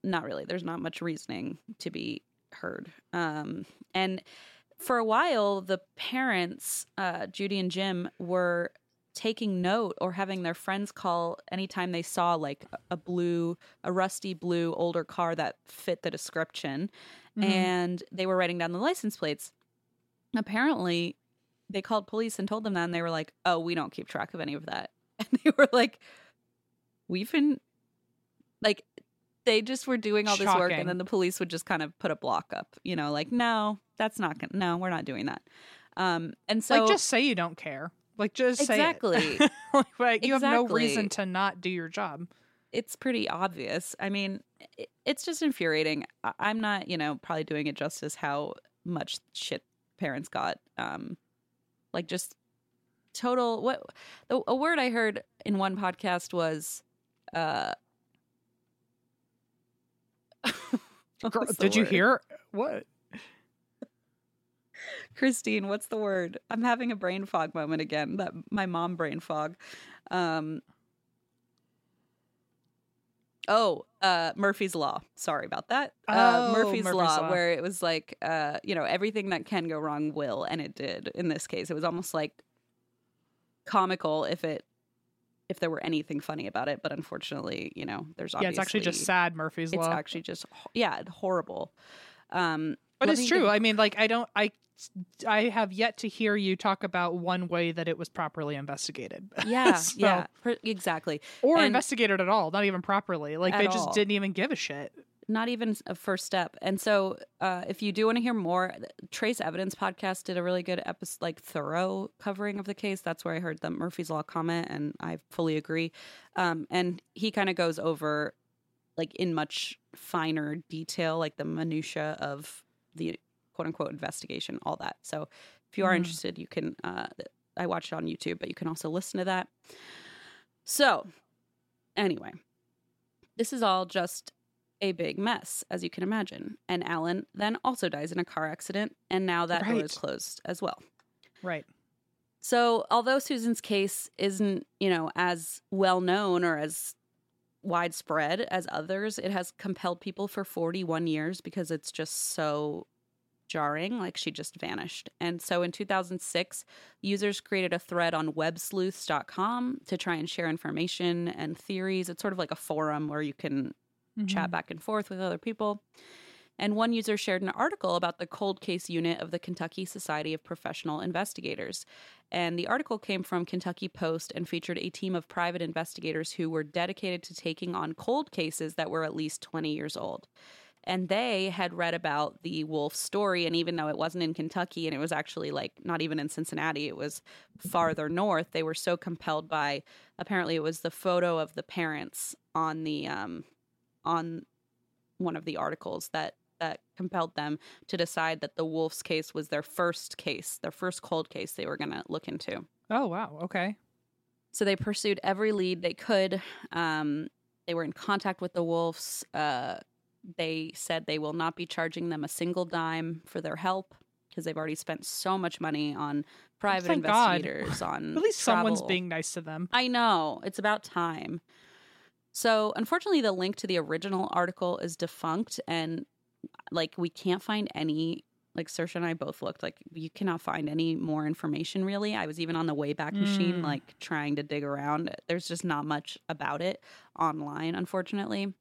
not really. There's not much reasoning to be heard. Um, and for a while, the parents, uh, Judy and Jim, were taking note or having their friends call anytime they saw like a- a blue, a rusty blue older car that fit the description, and they were writing down the license plates. Apparently, they called police and told them that, and they were like, "Oh, we don't keep track of any of that." *laughs* And they were like, we've been like they just were doing all this work and then the police would just kind of put a block up you know like no that's not gonna no we're not doing that. Um and so like just say you don't care. Like just say exactly. *laughs* Like you have no reason to not do your job. it's pretty obvious. I mean it, it's just infuriating. I- i'm not you know probably doing it justice how much shit parents got um like just total what the, a word i heard in one podcast was uh *laughs* Girl, did you word? hear what? Christine, what's the word? I'm having a brain fog moment again. That my mom brain fog. Um Oh, uh Murphy's Law. Sorry about that. uh Oh, Murphy's, Murphy's Law, Law. where it was like uh, you know, everything that can go wrong will, and it did in this case. It was almost like comical if it if there were anything funny about it, but unfortunately, you know, there's obviously Yeah, it's actually just sad Murphy's it's actually just yeah, horrible. Um but it's true. give- I mean, like I don't I I have yet to hear you talk about one way that it was properly investigated. *laughs* yeah, So- yeah, per- exactly. Or And- investigated at all, not even properly. Like they just all. didn't even give a shit. Not even a first step. And so, uh, if you do want to hear more, Trace Evidence podcast did a really good episode, like thorough covering of the case. That's where I heard the Murphy's Law comment, and I fully agree. Um, and he kind of goes over, like in much finer detail, like the minutia of the quote unquote investigation, all that. So, if you are Mhm. interested, you can. Uh, I watched it on YouTube, but you can also listen to that. So, anyway, this is all just a big mess, as you can imagine. And Alan then also dies in a car accident, and now that door is closed as well. Right. So, although Susan's case isn't, you know, as well known or as widespread as others, it has compelled people for 41 years because it's just so jarring. Like she just vanished. And so in 2006, users created a thread on websleuths.com to try and share information and theories. It's sort of like a forum where you can chat back and forth with other people. And one user shared an article about the cold case unit of the Kentucky Society of Professional Investigators. And the article came from Kentucky Post and featured a team of private investigators who were dedicated to taking on cold cases that were at least 20 years old. And they had read about the Wolff story. And even though it wasn't in Kentucky and it was actually like not even in Cincinnati, it was farther north, they were so compelled by apparently it was the photo of the parents on the um, on one of the articles that that compelled them to decide that the Wolff's case was their first case, their first cold case they were going to look into. Oh wow. Okay. So they pursued every lead they could. Um, they were in contact with the Wolves. Uh, they said they will not be charging them a single dime for their help because they've already spent so much money on private investigators. On *laughs* At least someone's being nice to them. I know. It's about time. So, unfortunately, the link to the original article is defunct, and like we can't find any. Like Saoirse and I both looked like you cannot find any more information. Really, I was even on the Wayback Machine, hmm. like trying to dig around. There's just not much about it online, unfortunately.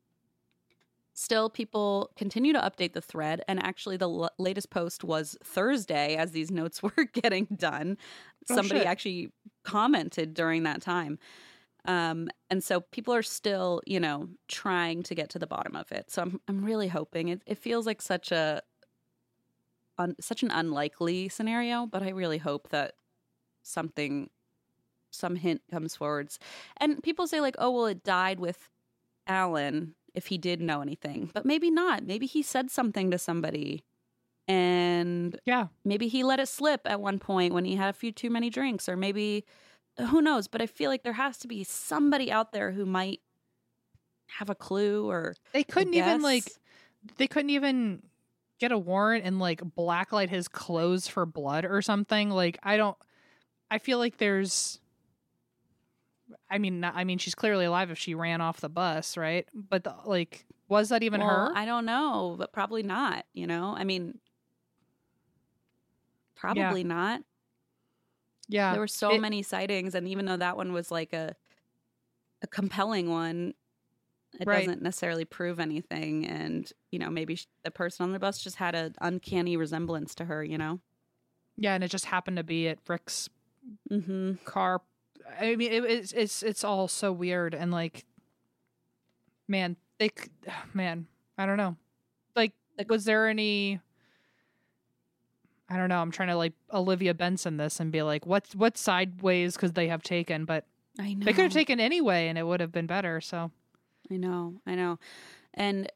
Still, people continue to update the thread, and actually, the l- latest post was Thursday as these notes *laughs* were getting done. Oh, Somebody shit. actually commented during that time. Um, and so people are still, you know, trying to get to the bottom of it. So I'm, I'm really hoping it, it feels like such a, un, such an unlikely scenario, but I really hope that something, some hint comes forwards. And people say like, oh, well, it died with Alan if he did know anything, but maybe not. Maybe he said something to somebody and Yeah. maybe he let it slip at one point when he had a few too many drinks or maybe who knows but i feel like there has to be somebody out there who might have a clue or They couldn't even like they couldn't even get a warrant and like blacklight his clothes for blood or something. Like I don't I feel like there's I mean not, I mean she's clearly alive if she ran off the bus, right? But the, like was that even Well, her? i don't know but probably not you know i mean probably not yeah. there were so It- many sightings and even though that one was like a a compelling one it Right. doesn't necessarily prove anything and you know maybe the person on the bus just had an uncanny resemblance to her you know Yeah, and it just happened to be at Rick's mm-hmm car. I mean, it, it's it's it's all so weird and like, man, they *sighs* man, I don't know. Like, Like, was there any? I don't know. I'm trying to like Olivia Benson this and be like, what what sideways could they have taken? But i know they could have taken anyway, and it would have been better. So I know, I know. And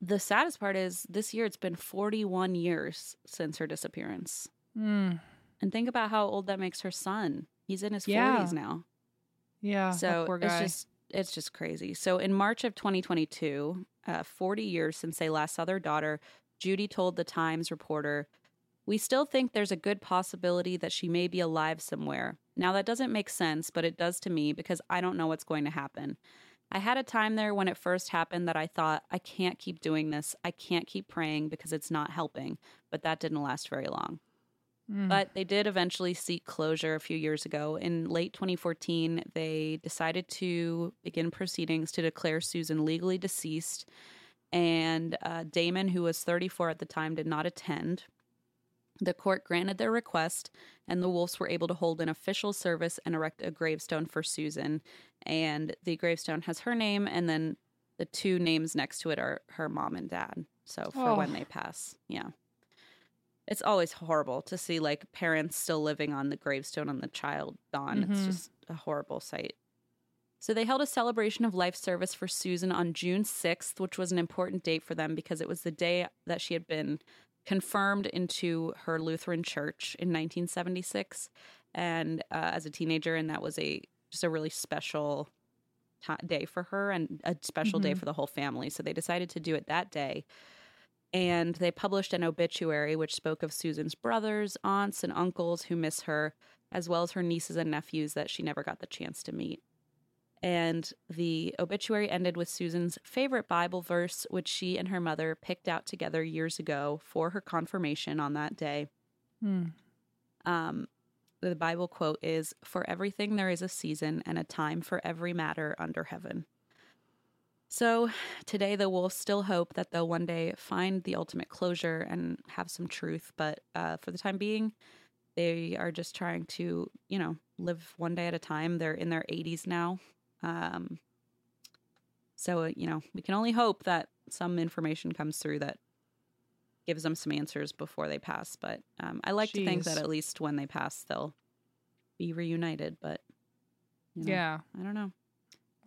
the saddest part is this year it's been 41 years since her disappearance. mm, And think about how old that makes her son. He's in his Yeah. 40s now. yeah, So it's just it's just crazy. So in March of 2022, uh, 40 years since they last saw their daughter, Judy told the Times reporter, "We still think there's a good possibility that she may be alive somewhere. Now that doesn't make sense, but it does to me because I don't know what's going to happen." I had a time there when it first happened that I thought, I can't keep doing this. I can't keep praying because it's not helping. But that didn't last very long. But they did eventually seek closure a few years ago. In late 2014, they decided to begin proceedings to declare Susan legally deceased. And uh, Damon, who was 34 at the time, did not attend. The court granted their request, and the Wolves were able to hold an official service and erect a gravestone for Susan. And the gravestone has her name, and then the two names next to it are her mom and dad. So for Oh. when they pass, yeah. It's always horrible to see like parents still living on the gravestone on the child gone. It's Mhm. just a horrible sight. So they held a celebration of life service for Susan on June 6th, which was an important date for them because it was the day that she had been confirmed into her Lutheran church in 1976 and uh, as a teenager and that was a just a really special ti day for her and a special day for the whole family. So they decided to do it that day. And they published an obituary which spoke of Susan's brothers, aunts, and uncles who miss her, as well as her nieces and nephews that she never got the chance to meet. And the obituary ended with Susan's favorite Bible verse, which she and her mother picked out together years ago for her confirmation on that day. Um, the Bible quote is For everything there is a season and a time for every matter under heaven. So today, the wolves still hope that they'll one day find the ultimate closure and have some truth. But uh, for the time being, they are just trying to, you know, live one day at a time. They're in their 80s now. Um, so, uh, you know, we can only hope that some information comes through that gives them some answers before they pass. But um, I like to think that at least when they pass, they'll be reunited. But, you know, Yeah. I don't know.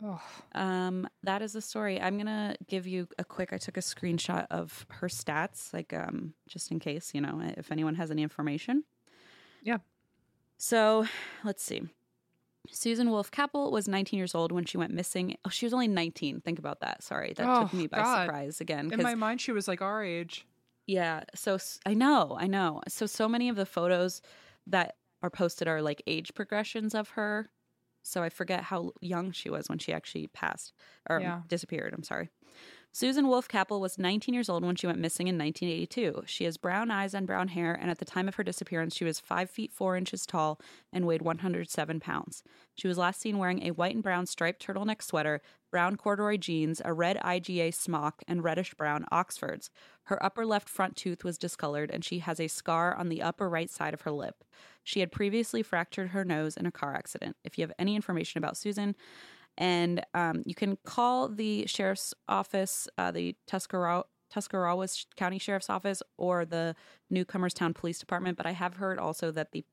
Oh, Um, that is the story. I'm gonna give you a quick. I took a screenshot of her stats, like um, just in case you know if anyone has any information. yeah. So let's see. Susan Wolff Kappel was 19 years old when she went missing. Oh, she was only 19. Think about that. Sorry, that Oh, took me by God. surprise again. In my mind, she was like our age. yeah. So I know, I know. So so many of the photos that are posted are like age progressions of her. So I forget how young she was when she actually passed or um, Yeah. disappeared. I'm sorry. Susan Wolff Kappel was 19 years old when she went missing in 1982. She has brown eyes and brown hair, and at the time of her disappearance, she was 5 feet 4 inches tall and weighed 107 pounds. She was last seen wearing a white and brown striped turtleneck sweater, brown corduroy jeans, a red IGA smock, and reddish brown Oxfords. Her upper left front tooth was discolored, and she has a scar on the upper right side of her lip. She had previously fractured her nose in a car accident. If you have any information about Susan, and um, you can call the sheriff's office, uh, the Tuscarawas, County Sheriff's Office, or the Newcomerstown Police Department. But I have heard also that the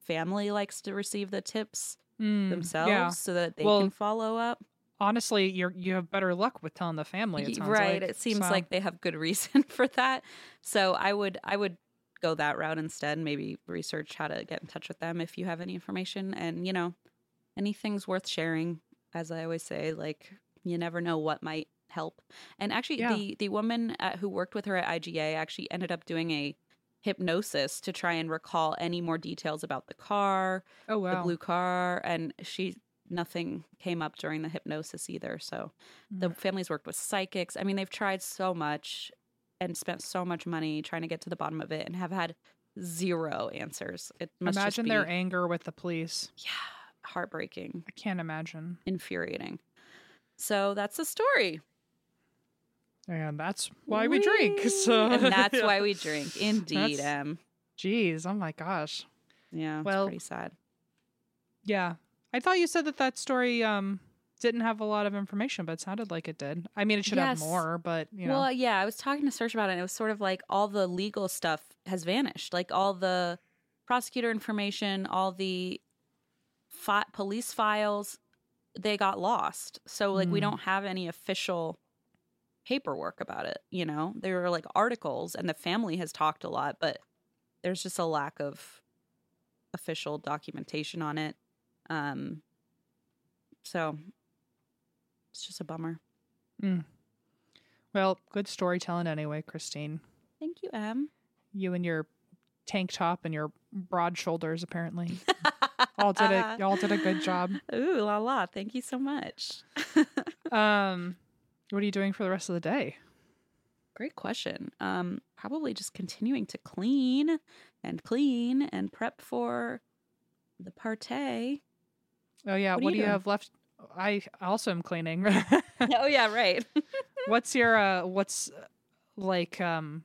family likes to receive the tips themselves yeah. so that they Well, can follow up. Honestly, you're you have better luck with telling the family. It right. like. It seems So, like they have good *laughs* reason for that. So I would I would go that route instead. Maybe research how to get in touch with them if you have any information. And you know, anything's worth sharing. As I always say, like you never know what might help. And actually, Yeah. the the woman uh, who worked with her at IGA actually ended up doing a hypnosis to try and recall any more details about the car, Oh wow, the blue car, and she nothing came up during the hypnosis either. So Mm. the family's worked with psychics. I mean, they've tried so much and spent so much money trying to get to the bottom of it and have had zero answers. It must Imagine be their anger with the police. Heartbreaking, I can't imagine. infuriating. So that's the story. And that's why we drink. *laughs* So and that's yeah. *laughs* why we drink. Indeed, That's- Em. Jeez, oh my gosh. Yeah, Well- pretty sad. Yeah. I thought you said that that story um didn't have a lot of information, but it sounded like it did. I mean, it should Yes. have more, but you know. Well, yeah, I was talking to Saoirse about it, and it was sort of like all the legal stuff has vanished. Like all the prosecutor information, all the fi- police files, they got lost. So, like, we don't have any official paperwork about it. You know, there were like articles, and the family has talked a lot, but there's just a lack of official documentation on it. Um, so it's just a bummer. Mm. well, good storytelling anyway, Christine. Thank you, Em. You and your tank top and your broad shoulders apparently. *laughs* all did it *laughs* y'all did a good job. Ooh, la la. Thank you so much. *laughs* Um what are you doing for the rest of the day? Great question. Um, probably just continuing to clean and clean and prep for the partay. Oh yeah, What what, do you doing? have left? I also am cleaning. *laughs* oh yeah, right. what's your uh what's like um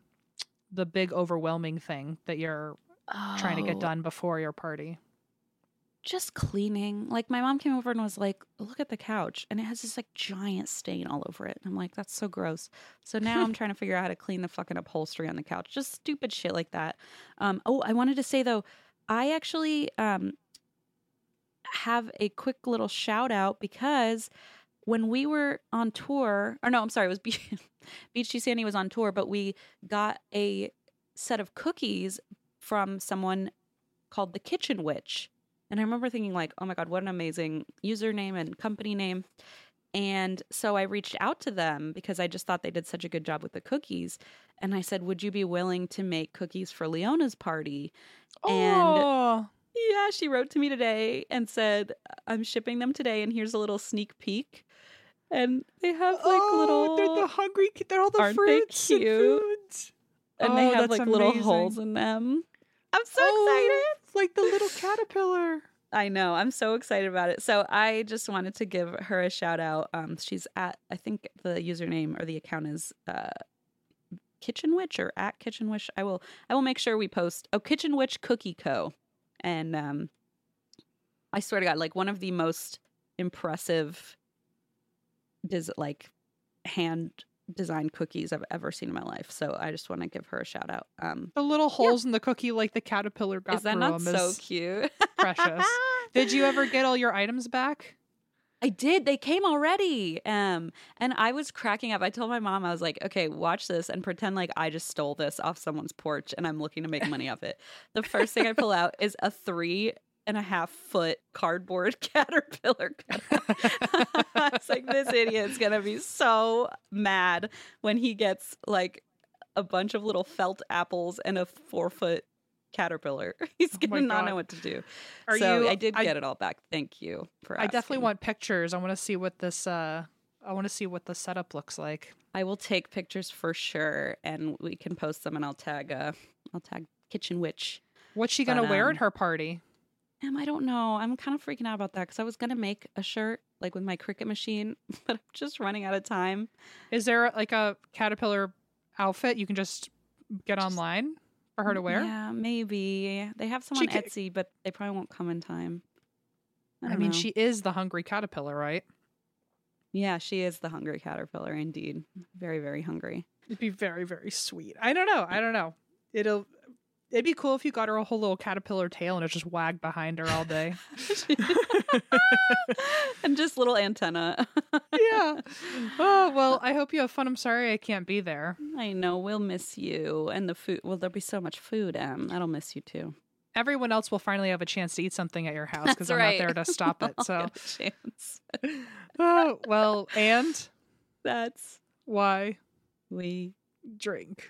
the big overwhelming thing that you're trying to get Oh, done before your party? Just cleaning. Like my mom came over and was like, "Look at the couch," and it has this like giant stain all over it. And I'm like, "That's so gross." So now I'm *laughs* trying to figure out how to clean the fucking upholstery on the couch. Just stupid shit like that. Um, oh, I wanted to say though, I actually um, have a quick little shout out because when we were on tour, or no, I'm sorry, it was *laughs* Beach, Beach G Sandy was on tour, but we got a set of cookies from someone called the Kitchen Witch. And I remember thinking, like, oh my God, what an amazing username and company name. And so I reached out to them because I just thought they did such a good job with the cookies. And I said, Would you be willing to make cookies for Leona's party? And oh, yeah, she wrote to me today and said, I'm shipping them today, and here's a little sneak peek. And they have like oh, little. they're the hungry. They're all the Aren't they fruits and cute? foods. and they Oh, have that's like little holes in them. I'm so Oh, excited. Like the little caterpillar. I know. I'm so excited about it. So I just wanted to give her a shout out. Um, she's at I think the username or the account is uh, Kitchen Witch or at Kitchen Witch. I will I will make sure we post. Oh, Kitchen Witch Cookie Co. And um, I swear to God, like one of the most impressive, des- like hand designed cookies I've ever seen in my life. So I just want to give her a shout out. Um, The little holes in the cookie, like the caterpillar got is that not so cute? precious. *laughs* Did you ever get all your items back? I did. They came already. Um, and I was cracking up. I told my mom, I was like, okay, watch this and pretend like I just stole this off someone's porch and I'm looking to make money off it. The first thing I pull out is a three and a half foot cardboard *laughs* caterpillar. *laughs* it's like, this idiot's gonna be so mad when he gets like a bunch of little felt apples and a four foot caterpillar. *laughs* He's Oh gonna not God. know what to do. Are so you- I did I- get it all back. Thank you for I definitely want pictures. I want to see what this. uh I want to see what the setup looks like. I will take pictures for sure, and we can post them, and I'll tag. Uh, I'll tag Kitchen Witch. What's she gonna But, wear um, at her party? Um, I don't know. I'm kind of freaking out about that because I was gonna make a shirt like with my Cricut machine, *laughs* but I'm just running out of time. Is there like a caterpillar outfit you can just get online for her to wear? Yeah, maybe they have some She on Etsy, but they probably won't come in time. I, I, mean, know. she is the hungry caterpillar, right? Yeah, she is the hungry caterpillar, indeed. Very, very hungry. It'd be very, very sweet. I don't know. I don't know. It'll. It'd be cool if you got her a whole little caterpillar tail and it just wagged behind her all day. *laughs* and just little antenna. *laughs* yeah. Oh well, I hope you have fun. I'm sorry I can't be there. I know we'll miss you and the food. Well, there'll be so much food. Em. I'll miss you too. Everyone else will finally have a chance to eat something at your house because I'm right. not there to stop *laughs* it. So, chance. oh, well, and That's why we. drink?